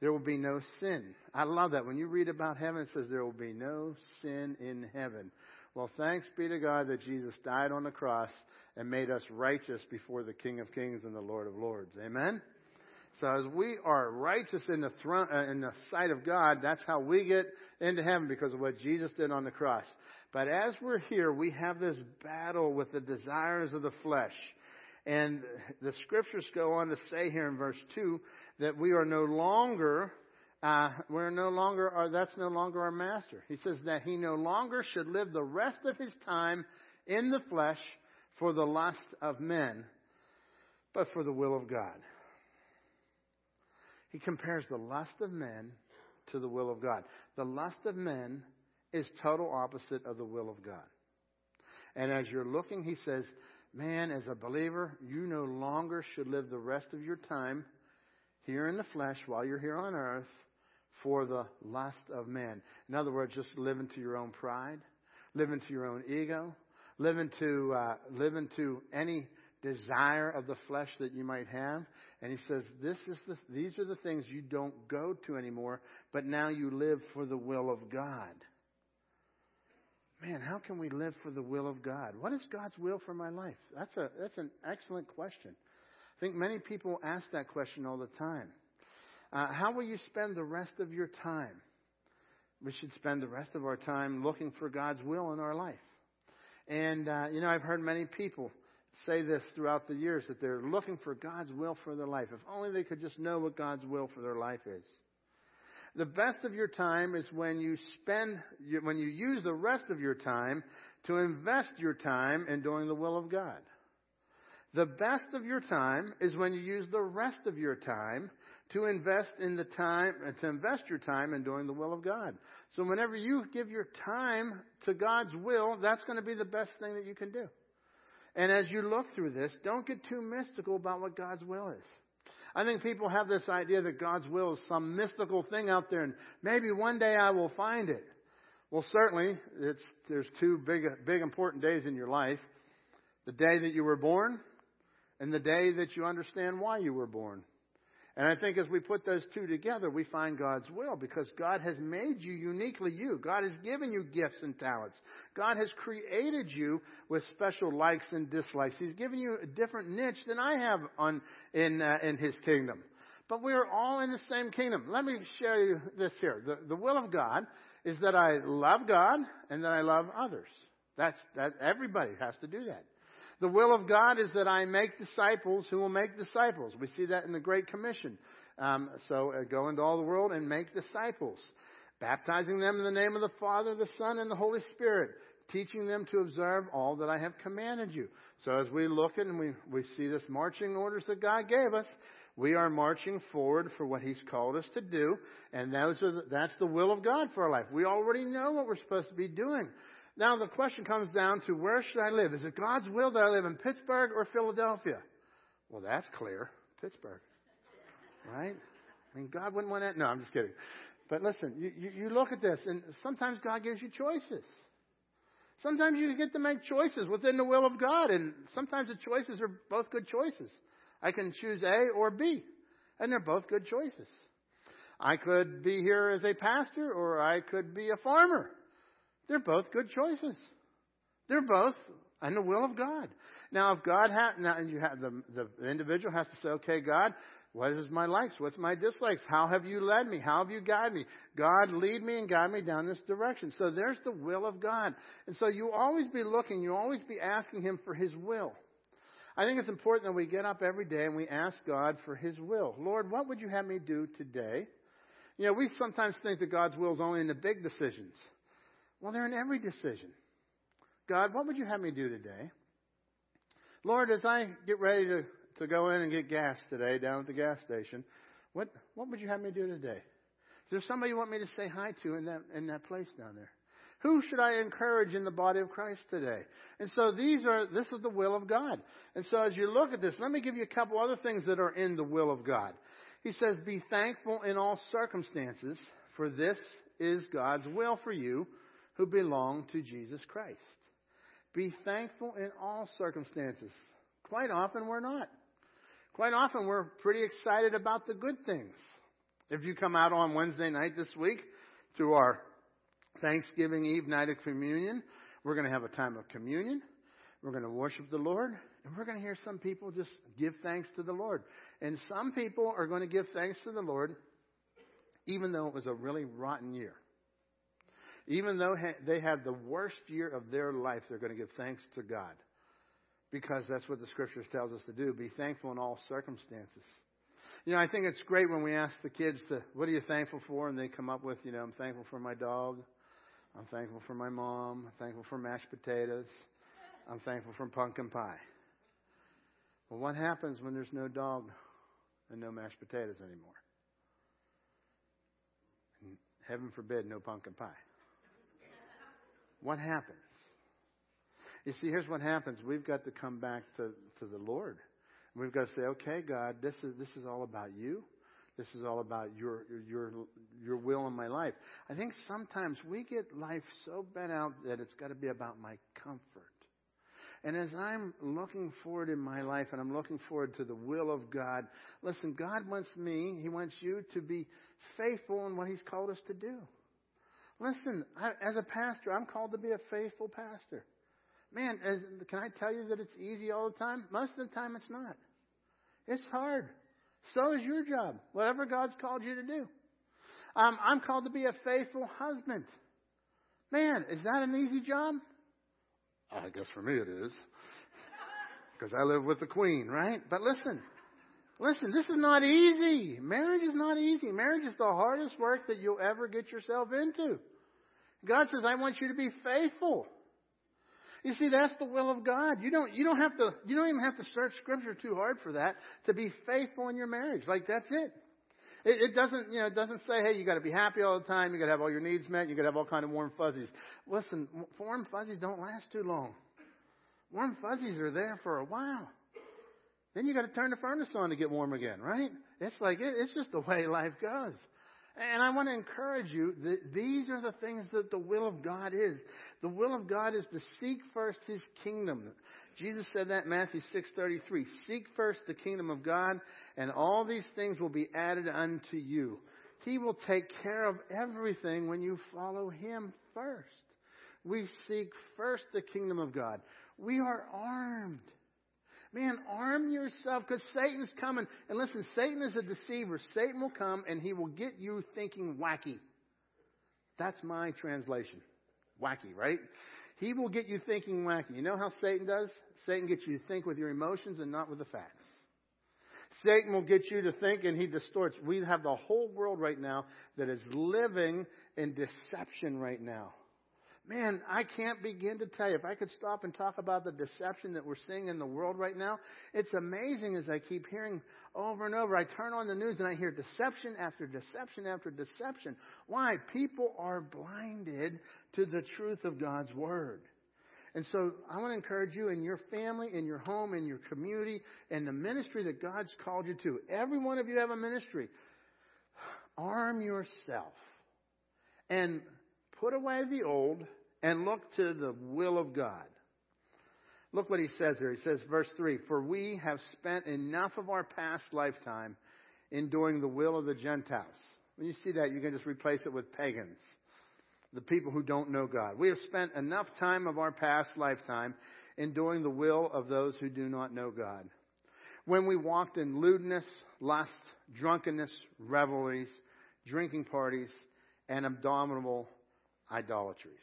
there will be no sin. I love that. When you read about heaven, it says there will be no sin in heaven. Well, thanks be to God that Jesus died on the cross and made us righteous before the King of Kings and the Lord of Lords. Amen? So as we are righteous in the throne, uh, in the sight of God, that's how we get into heaven because of what Jesus did on the cross. But as we're here, we have this battle with the desires of the flesh. And the scriptures go on to say here in verse 2 that we are no longer uh, we're no longer, or that's no longer our master. He says that he no longer should live the rest of his time in the flesh for the lust of men, but for the will of God. He compares the lust of men to the will of God. The lust of men is total opposite of the will of God. And as you're looking, he says, man, as a believer, you no longer should live the rest of your time here in the flesh while you're here on earth for the lust of men. In other words, just living to your own pride, living to your own ego, living to uh, live into any desire of the flesh that you might have. And he says, this is the, these are the things you don't go to anymore, but now you live for the will of God. Man, how can we live for the will of God? What is God's will for my life? That's a, that's an excellent question. I think many people ask that question all the time. Uh, how will you spend the rest of your time? We should spend the rest of our time looking for God's will in our life. And, uh, you know, I've heard many people say this throughout the years that they're looking for God's will for their life. If only they could just know what God's will for their life is. The best of your time is when you spend, when you use the rest of your time to invest your time in doing the will of God. The best of your time is when you use the rest of your time to invest in the time, to invest your time in doing the will of God. So whenever you give your time to God's will, that's going to be the best thing that you can do. And as you look through this, don't get too mystical about what God's will is. I think people have this idea that God's will is some mystical thing out there and maybe one day I will find it. Well, certainly, there's two big, big important days in your life. The day that you were born and the day that you understand why you were born. And I think as we put those two together, we find God's will because God has made you uniquely you. God has given you gifts and talents. God has created you with special likes and dislikes. He's given you a different niche than I have on in uh, in His kingdom. But we are all in the same kingdom. Let me show you this here. The, the will of God is that I love God and that I love others. That's that. Everybody has to do that. The will of God is that I make disciples who will make disciples. We see that in the Great Commission. Um, so uh, go into all the world and make disciples, baptizing them in the name of the Father, the Son, and the Holy Spirit, teaching them to observe all that I have commanded you. So as we look and we, we see this marching orders that God gave us, we are marching forward for what He's called us to do, and those are the, that's the will of God for our life. We already know what we're supposed to be doing. Now the question comes down to where should I live? Is it God's will that I live in Pittsburgh or Philadelphia? Well, that's clear. Pittsburgh. Right? I mean, God wouldn't want that. No, I'm just kidding. But listen, you, you, you look at this, and sometimes God gives you choices. Sometimes you get to make choices within the will of God, and sometimes the choices are both good choices. I can choose A or B, and they're both good choices. I could be here as a pastor, or I could be a farmer. They're both good choices. They're both in the will of God. Now, if God has, now you have the, the individual has to say, okay, God, what is my likes? What's my dislikes? How have you led me? How have you guided me? God, lead me and guide me down this direction. So there's the will of God. And so you always be looking, you always be asking Him for His will. I think it's important that we get up every day and we ask God for His will. Lord, what would you have me do today? You know, we sometimes think that God's will is only in the big decisions. Well, they're in every decision. God, what would you have me do today? Lord, as I get ready to, to go in and get gas today down at the gas station, what, what would you have me do today? Is there somebody you want me to say hi to in that, in that place down there? Who should I encourage in the body of Christ today? And so these are, this is the will of God. And so as you look at this, let me give you a couple other things that are in the will of God. He says, be thankful in all circumstances, for this is God's will for you who belong to Jesus Christ. Be thankful in all circumstances. Quite often we're not. Quite often we're pretty excited about the good things. If you come out on Wednesday night this week to our Thanksgiving Eve night of communion, we're going to have a time of communion. We're going to worship the Lord. And we're going to hear some people just give thanks to the Lord. And some people are going to give thanks to the Lord even though it was a really rotten year. Even though they had the worst year of their life, they're going to give thanks to God. Because that's what the scriptures tells us to do. Be thankful in all circumstances. You know, I think it's great when we ask the kids to, what are you thankful for? And they come up with, you know, I'm thankful for my dog. I'm thankful for my mom. I'm thankful for mashed potatoes. I'm thankful for pumpkin pie. Well, what happens when there's no dog and no mashed potatoes anymore? And heaven forbid, no pumpkin pie. What happens? You see, here's what happens. We've got to come back to, to the Lord. We've got to say, okay, God, this is, this is all about you. This is all about your, your, your will in my life. I think sometimes we get life so bent out that it's got to be about my comfort. And as I'm looking forward in my life and I'm looking forward to the will of God, listen, God wants me, He wants you to be faithful in what He's called us to do. Listen, I, as a pastor, I'm called to be a faithful pastor. Man, as, can I tell you that it's easy all the time? Most of the time, it's not. It's hard. So is your job, whatever God's called you to do. Um, I'm called to be a faithful husband. Man, is that an easy job? I guess for me it is. Because I live with the queen, right? But listen, listen, this is not easy. Marriage is not easy. Marriage is the hardest work that you'll ever get yourself into. God says, I want you to be faithful. You see, that's the will of God. You don't, you don't have to, you don't even have to search scripture too hard for that to be faithful in your marriage. Like that's it. It, it doesn't, you know, it doesn't say, hey, you got to be happy all the time. You got to have all your needs met. You got to have all kind of warm fuzzies. Listen, warm fuzzies don't last too long. Warm fuzzies are there for a while. Then you got to turn the furnace on to get warm again, right? It's like it, it's just the way life goes. And I want to encourage you that these are the things that the will of God is. The will of God is to seek first His kingdom. Jesus said that in Matthew 6:33. Seek first the kingdom of God, and all these things will be added unto you. He will take care of everything when you follow Him first. We seek first the kingdom of God. We are armed. Man, arm yourself because Satan's coming. And listen, Satan is a deceiver. Satan will come and he will get you thinking wacky. That's my translation. Wacky, right? He will get you thinking wacky. You know how Satan does? Satan gets you to think with your emotions and not with the facts. Satan will get you to think and he distorts. We have the whole world right now that is living in deception right now. Man, I can't begin to tell you. If I could stop and talk about the deception that we're seeing in the world right now, it's amazing as I keep hearing over and over. I turn on the news and I hear deception after deception after deception. Why? People are blinded to the truth of God's Word. And so I want to encourage you in your family, in your home, in your community, and the ministry that God's called you to. Every one of you have a ministry. Arm yourself and put away the old and look to the will of God. Look what he says here. He says, verse 3 For we have spent enough of our past lifetime in doing the will of the Gentiles. When you see that, you can just replace it with pagans, the people who don't know God. We have spent enough time of our past lifetime in doing the will of those who do not know God. When we walked in lewdness, lust, drunkenness, revelries, drinking parties, and abominable idolatries.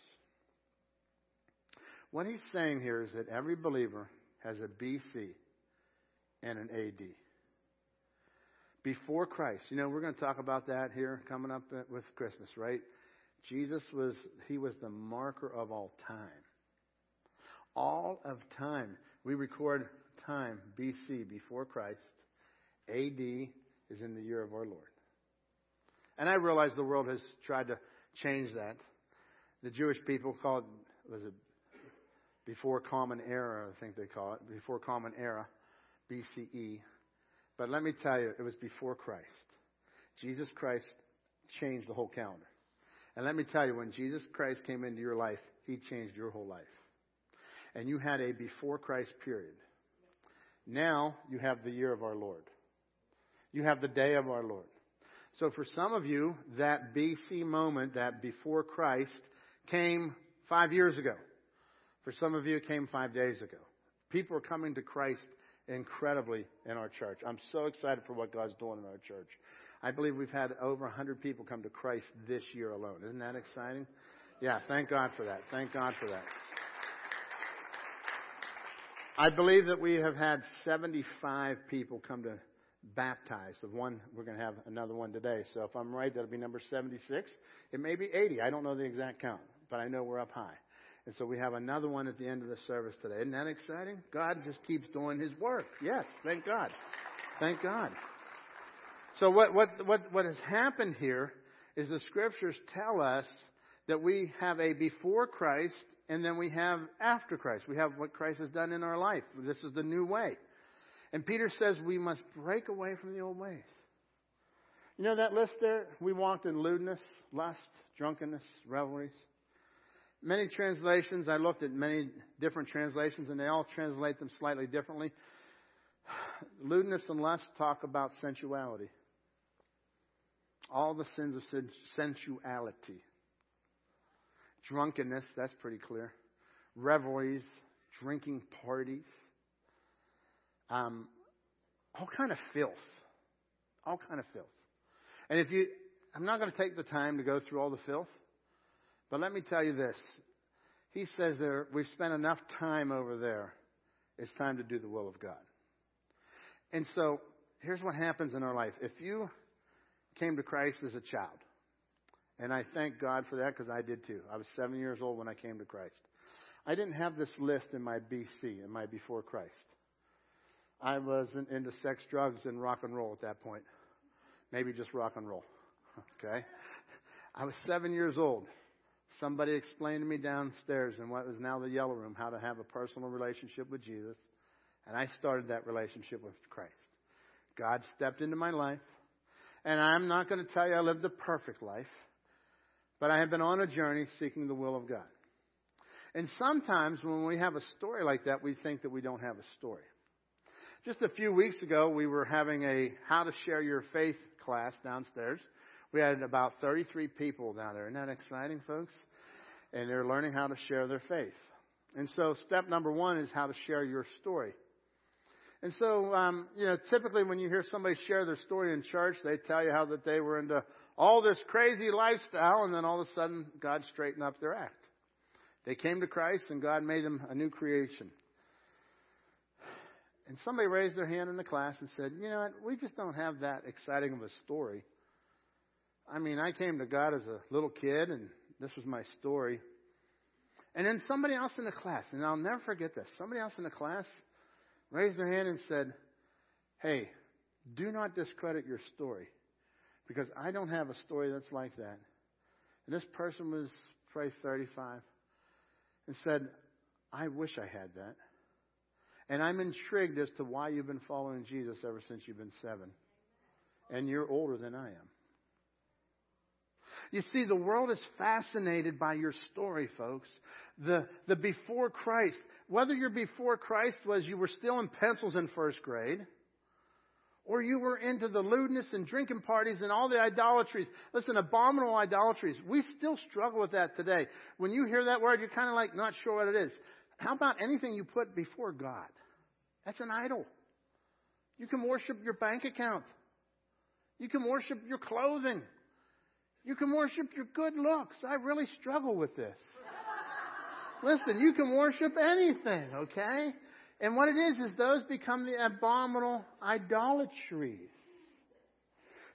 What he's saying here is that every believer has a BC and an AD. Before Christ. You know, we're going to talk about that here coming up uh, with Christmas, right? Jesus was, he was the marker of all time. All of time. We record time, BC, before Christ. AD is in the year of our Lord. And I realize the world has tried to change that. The Jewish people called, was it before Common Era, I think they call it, before Common Era, BCE. But let me tell you, it was before Christ. Jesus Christ changed the whole calendar. And let me tell you, when Jesus Christ came into your life, He changed your whole life. And you had a before Christ period. Now you have the year of our Lord. You have the day of our Lord. So for some of you, that BC moment, that before Christ, came five years ago. For some of you, it came five days ago. People are coming to Christ incredibly in our church. I'm so excited for what God's doing in our church. I believe we've had over 100 people come to Christ this year alone. Isn't that exciting? Yeah, thank God for that. Thank God for that. I believe that we have had 75 people come to baptize. The one we're going to have another one today. So if I'm right, that'll be number 76. It may be 80. I don't know the exact count, but I know we're up high. And so we have another one at the end of the service today. Isn't that exciting? God just keeps doing His work. Yes, thank God. Thank God. So what, what, what, what has happened here is the scriptures tell us that we have a before Christ and then we have after Christ. We have what Christ has done in our life. This is the new way. And Peter says we must break away from the old ways. You know that list there? We walked in lewdness, lust, drunkenness, revelries. Many translations, I looked at many different translations, and they all translate them slightly differently. Lewdness and lust talk about sensuality. All the sins of sensuality. Drunkenness, that's pretty clear. Revelries, drinking parties. Um, all kind of filth. All kind of filth. And if you, I'm not going to take the time to go through all the filth. But let me tell you this. He says there, we've spent enough time over there. It's time to do the will of God. And so, here's what happens in our life. If you came to Christ as a child, and I thank God for that because I did too. I was seven years old when I came to Christ. I didn't have this list in my BC, in my before Christ. I wasn't into sex, drugs, and rock and roll at that point. Maybe just rock and roll. Okay? I was seven years old. Somebody explained to me downstairs in what is now the yellow room how to have a personal relationship with Jesus. And I started that relationship with Christ. God stepped into my life. And I'm not going to tell you I lived a perfect life, but I have been on a journey seeking the will of God. And sometimes when we have a story like that, we think that we don't have a story. Just a few weeks ago, we were having a How to Share Your Faith class downstairs. We had about 33 people down there. Isn't that exciting, folks? And they're learning how to share their faith. And so, step number one is how to share your story. And so, um, you know, typically when you hear somebody share their story in church, they tell you how that they were into all this crazy lifestyle, and then all of a sudden God straightened up their act. They came to Christ, and God made them a new creation. And somebody raised their hand in the class and said, You know what? We just don't have that exciting of a story. I mean, I came to God as a little kid, and this was my story. And then somebody else in the class, and I'll never forget this, somebody else in the class raised their hand and said, Hey, do not discredit your story because I don't have a story that's like that. And this person was probably 35 and said, I wish I had that. And I'm intrigued as to why you've been following Jesus ever since you've been seven. And you're older than I am. You see, the world is fascinated by your story, folks. The, the before Christ. Whether your before Christ was you were still in pencils in first grade, or you were into the lewdness and drinking parties and all the idolatries. Listen, abominable idolatries. We still struggle with that today. When you hear that word, you're kind of like not sure what it is. How about anything you put before God? That's an idol. You can worship your bank account. You can worship your clothing. You can worship your good looks. I really struggle with this. Listen, you can worship anything, okay? And what it is, is those become the abominable idolatries.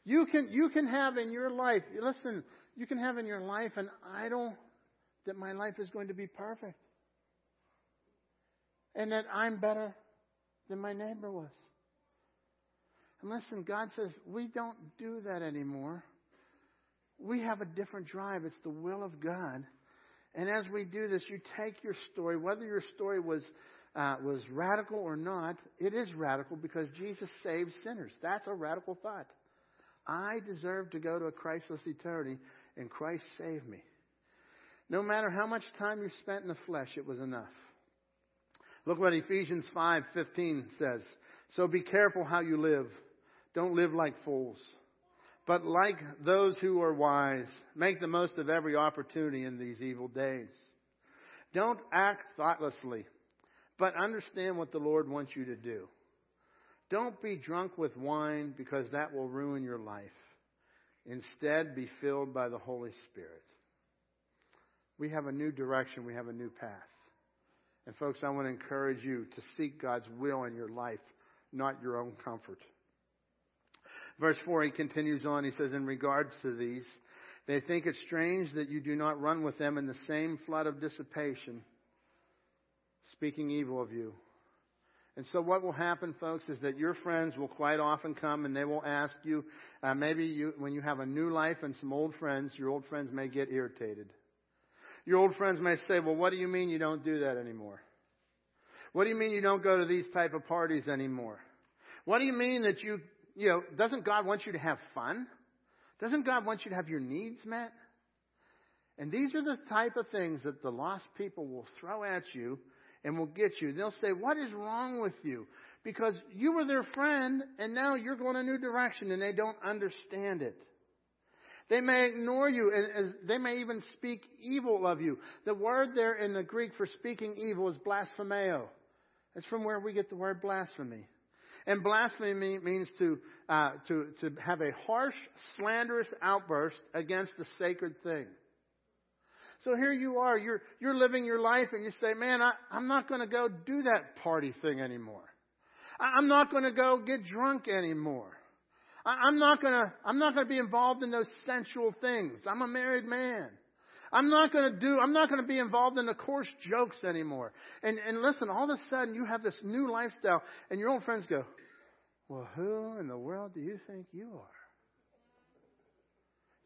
You can, you can have in your life, listen, you can have in your life an idol that my life is going to be perfect. And that I'm better than my neighbor was. And listen, God says we don't do that anymore we have a different drive. It's the will of God. And as we do this, you take your story, whether your story was uh, was radical or not, it is radical because Jesus saves sinners. That's a radical thought. I deserve to go to a Christless eternity, and Christ saved me. No matter how much time you spent in the flesh, it was enough. Look what Ephesians 5:15 says. So be careful how you live. Don't live like fools but like those who are wise, make the most of every opportunity in these evil days. Don't act thoughtlessly, but understand what the Lord wants you to do. Don't be drunk with wine because that will ruin your life. Instead, be filled by the Holy Spirit. We have a new direction, we have a new path. And, folks, I want to encourage you to seek God's will in your life, not your own comfort. Verse 4, he continues on. He says, In regards to these, they think it strange that you do not run with them in the same flood of dissipation, speaking evil of you. And so, what will happen, folks, is that your friends will quite often come and they will ask you, uh, maybe you, when you have a new life and some old friends, your old friends may get irritated. Your old friends may say, Well, what do you mean you don't do that anymore? What do you mean you don't go to these type of parties anymore? What do you mean that you you know, doesn't God want you to have fun? Doesn't God want you to have your needs met? And these are the type of things that the lost people will throw at you and will get you. They'll say, What is wrong with you? Because you were their friend and now you're going a new direction and they don't understand it. They may ignore you and they may even speak evil of you. The word there in the Greek for speaking evil is blasphemeo. It's from where we get the word blasphemy. And blasphemy means to, uh, to, to have a harsh, slanderous outburst against a sacred thing. So here you are, you're, you're living your life and you say, man, I, I'm not going to go do that party thing anymore. I, I'm not going to go get drunk anymore. I, I'm not going to, I'm not going to be involved in those sensual things. I'm a married man. I'm not going to do, I'm not going to be involved in the coarse jokes anymore. And, and listen, all of a sudden you have this new lifestyle and your old friends go, well, who in the world do you think you are?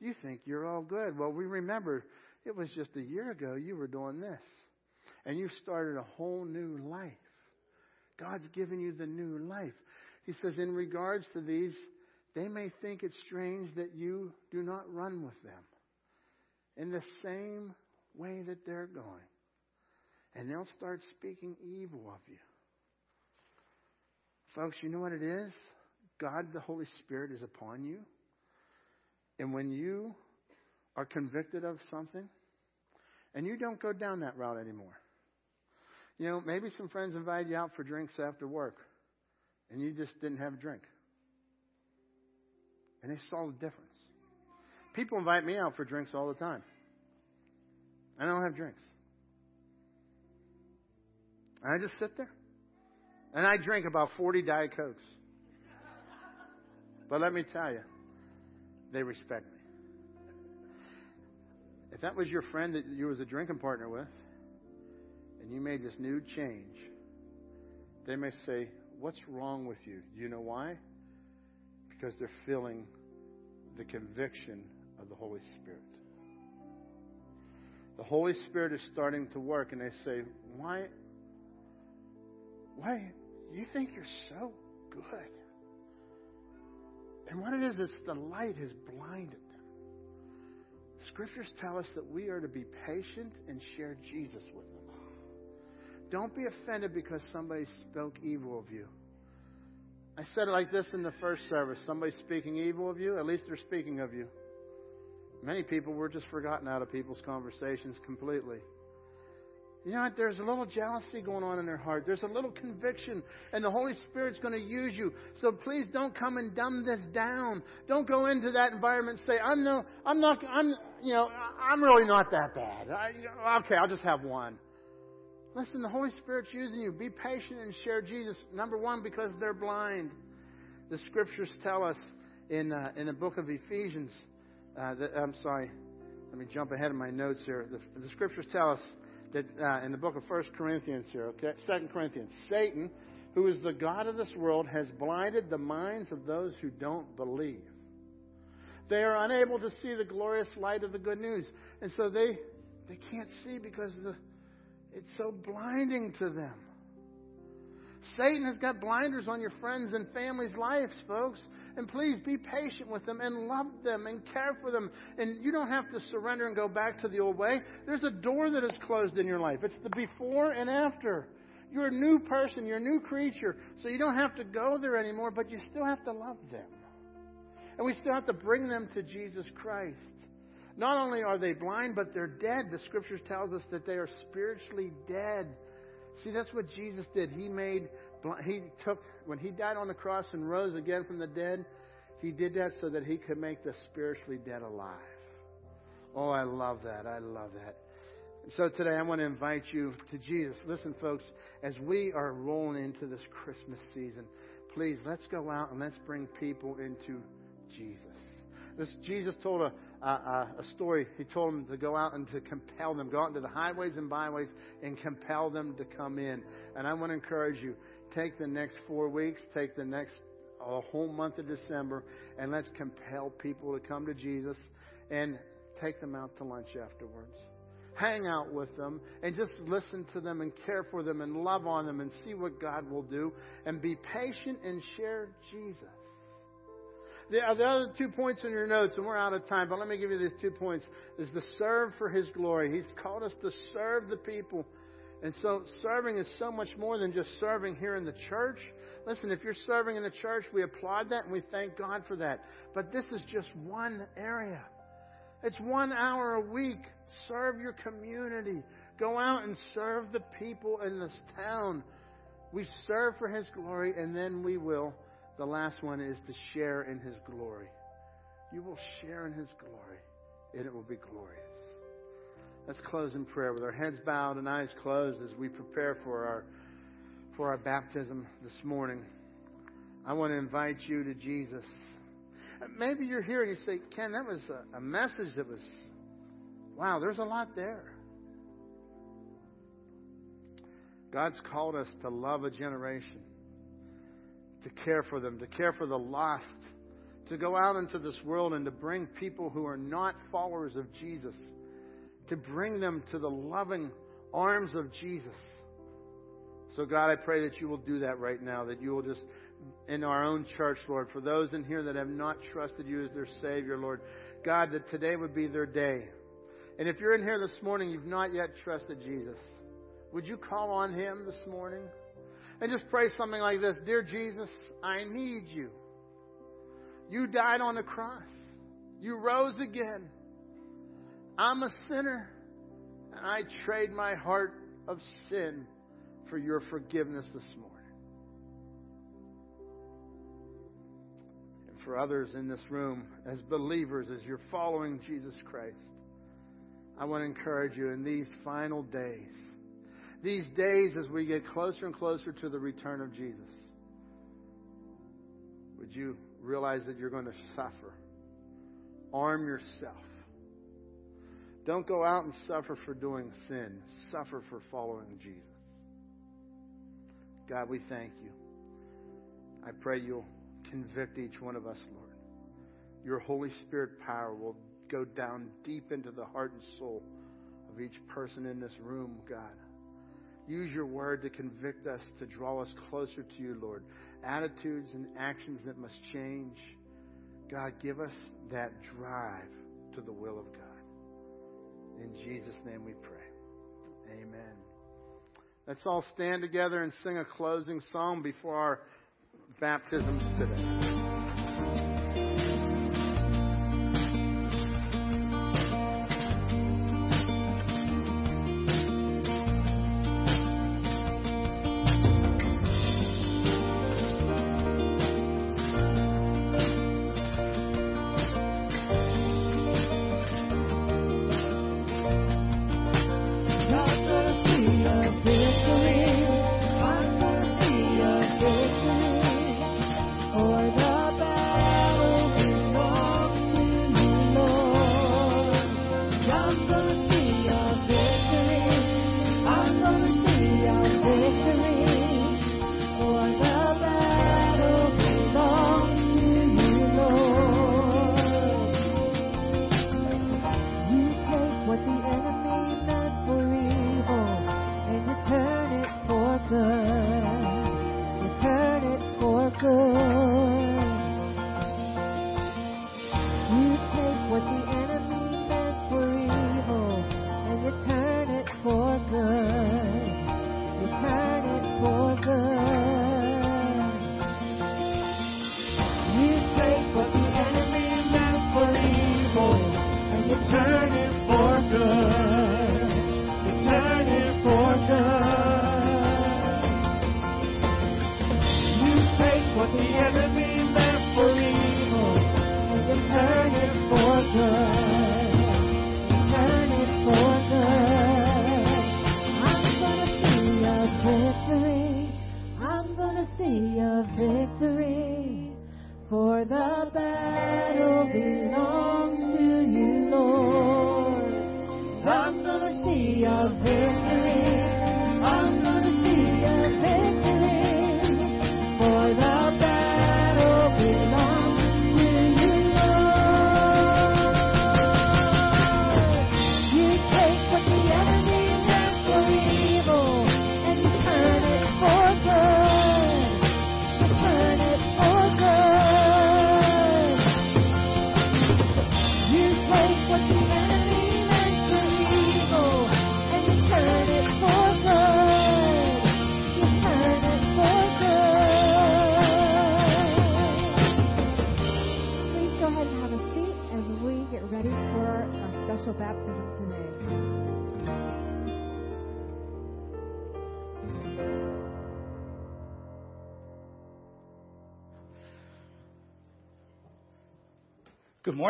You think you're all good. Well, we remember it was just a year ago you were doing this. And you started a whole new life. God's given you the new life. He says, in regards to these, they may think it strange that you do not run with them in the same way that they're going. And they'll start speaking evil of you. Folks, you know what it is? God, the Holy Spirit, is upon you. And when you are convicted of something, and you don't go down that route anymore. You know, maybe some friends invited you out for drinks after work, and you just didn't have a drink. And they saw the difference. People invite me out for drinks all the time. I don't have drinks. I just sit there. And I drink about 40 Diet Cokes. But let me tell you, they respect me. If that was your friend that you was a drinking partner with, and you made this new change, they may say, What's wrong with you? You know why? Because they're feeling the conviction of the Holy Spirit. The Holy Spirit is starting to work, and they say, Why? Why? You think you're so good. And what it is, it's the light has blinded them. Scriptures tell us that we are to be patient and share Jesus with them. Don't be offended because somebody spoke evil of you. I said it like this in the first service somebody's speaking evil of you, at least they're speaking of you. Many people were just forgotten out of people's conversations completely. You know? There's a little jealousy going on in their heart. There's a little conviction, and the Holy Spirit's going to use you. So please don't come and dumb this down. Don't go into that environment and say, "I'm no, I'm not, I'm, you know, I'm really not that bad." I, okay, I'll just have one. Listen, the Holy Spirit's using you. Be patient and share Jesus. Number one, because they're blind. The Scriptures tell us in uh, in the book of Ephesians. Uh, that, I'm sorry. Let me jump ahead of my notes here. The, the Scriptures tell us that uh, in the book of First Corinthians here, okay, Second Corinthians, Satan, who is the god of this world, has blinded the minds of those who don't believe. They are unable to see the glorious light of the good news, and so they they can't see because the it's so blinding to them. Satan has got blinders on your friends and family's lives, folks. And please be patient with them and love them and care for them. And you don't have to surrender and go back to the old way. There's a door that is closed in your life. It's the before and after. You're a new person, you're a new creature. So you don't have to go there anymore, but you still have to love them. And we still have to bring them to Jesus Christ. Not only are they blind, but they're dead. The scriptures tells us that they are spiritually dead. See, that's what Jesus did. He made he took when he died on the cross and rose again from the dead, he did that so that he could make the spiritually dead alive. Oh, I love that. I love that. So today I want to invite you to Jesus. Listen, folks, as we are rolling into this Christmas season, please let's go out and let's bring people into Jesus. This Jesus told a, a, a story. He told them to go out and to compel them, go out into the highways and byways and compel them to come in. And I want to encourage you, take the next four weeks, take the next a whole month of December, and let's compel people to come to Jesus and take them out to lunch afterwards. Hang out with them and just listen to them and care for them and love on them and see what God will do and be patient and share Jesus. The, uh, the other two points in your notes, and we're out of time, but let me give you these two points, is to serve for His glory. He's called us to serve the people. And so serving is so much more than just serving here in the church. Listen, if you're serving in the church, we applaud that and we thank God for that. But this is just one area. It's one hour a week. Serve your community. Go out and serve the people in this town. We serve for His glory, and then we will the last one is to share in His glory. You will share in His glory, and it will be glorious. Let's close in prayer with our heads bowed and eyes closed as we prepare for our for our baptism this morning. I want to invite you to Jesus. Maybe you're here and you say, Ken, that was a, a message that was, wow, there's a lot there. God's called us to love a generation to care for them, to care for the lost, to go out into this world and to bring people who are not followers of Jesus, to bring them to the loving arms of Jesus. So, God, I pray that you will do that right now, that you will just, in our own church, Lord, for those in here that have not trusted you as their Savior, Lord, God, that today would be their day. And if you're in here this morning, you've not yet trusted Jesus, would you call on Him this morning? And just pray something like this Dear Jesus, I need you. You died on the cross, you rose again. I'm a sinner, and I trade my heart of sin for your forgiveness this morning. And for others in this room, as believers, as you're following Jesus Christ, I want to encourage you in these final days, these days as we get closer and closer to the return of Jesus, would you realize that you're going to suffer? Arm yourself. Don't go out and suffer for doing sin. Suffer for following Jesus. God, we thank you. I pray you'll convict each one of us, Lord. Your Holy Spirit power will go down deep into the heart and soul of each person in this room, God. Use your word to convict us, to draw us closer to you, Lord. Attitudes and actions that must change. God, give us that drive to the will of God. In Jesus' name we pray. Amen. Let's all stand together and sing a closing song before our baptisms today.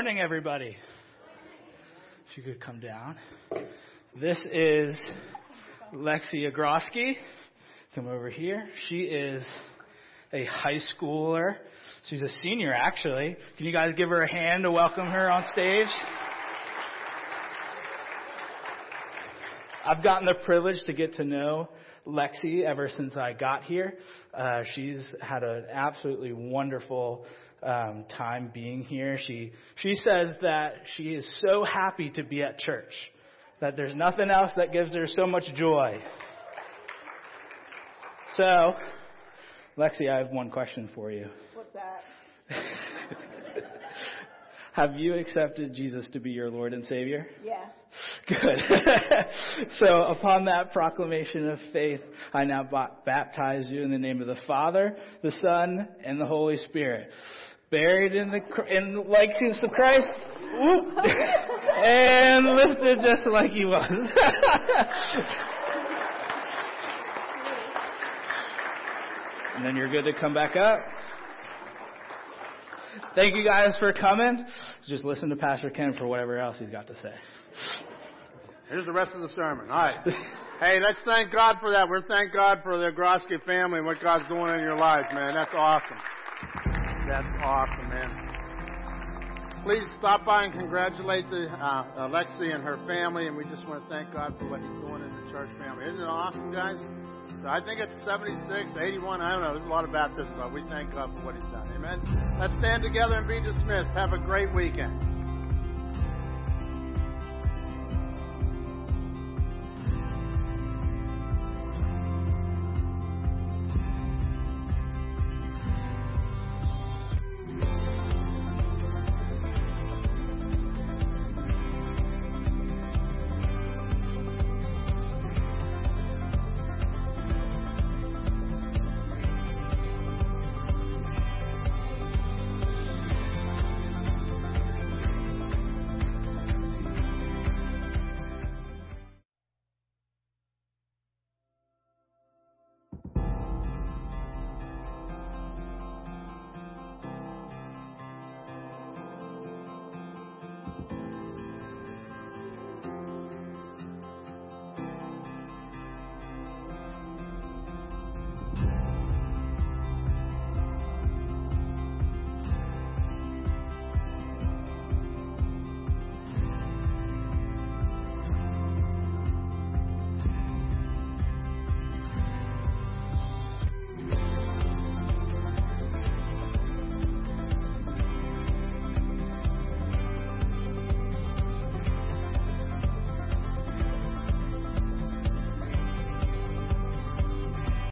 Morning, everybody. If you could come down. This is Lexi Agroski. Come over here. She is a high schooler. She's a senior, actually. Can you guys give her a hand to welcome her on stage? I've gotten the privilege to get to know Lexi ever since I got here. Uh, she's had an absolutely wonderful um, time being here. She she says that she is so happy to be at church, that there's nothing else that gives her so much joy. So, Lexi, I have one question for you. What's that? have you accepted Jesus to be your Lord and Savior? Yeah. Good. so, upon that proclamation of faith, I now baptize you in the name of the Father, the Son, and the Holy Spirit. Buried in the in likeness of Christ, whoop, and lifted just like He was. and then you're good to come back up. Thank you guys for coming. Just listen to Pastor Ken for whatever else he's got to say. Here's the rest of the sermon. All right. hey, let's thank God for that. We're thank God for the Groski family and what God's doing in your lives, man. That's awesome. That's awesome, man. Please stop by and congratulate the uh, Alexi and her family, and we just want to thank God for what He's doing in the church family. Isn't it awesome, guys? So I think it's 76, 81, I don't know. There's a lot of baptisms, but we thank God for what He's done. Amen. Let's stand together and be dismissed. Have a great weekend.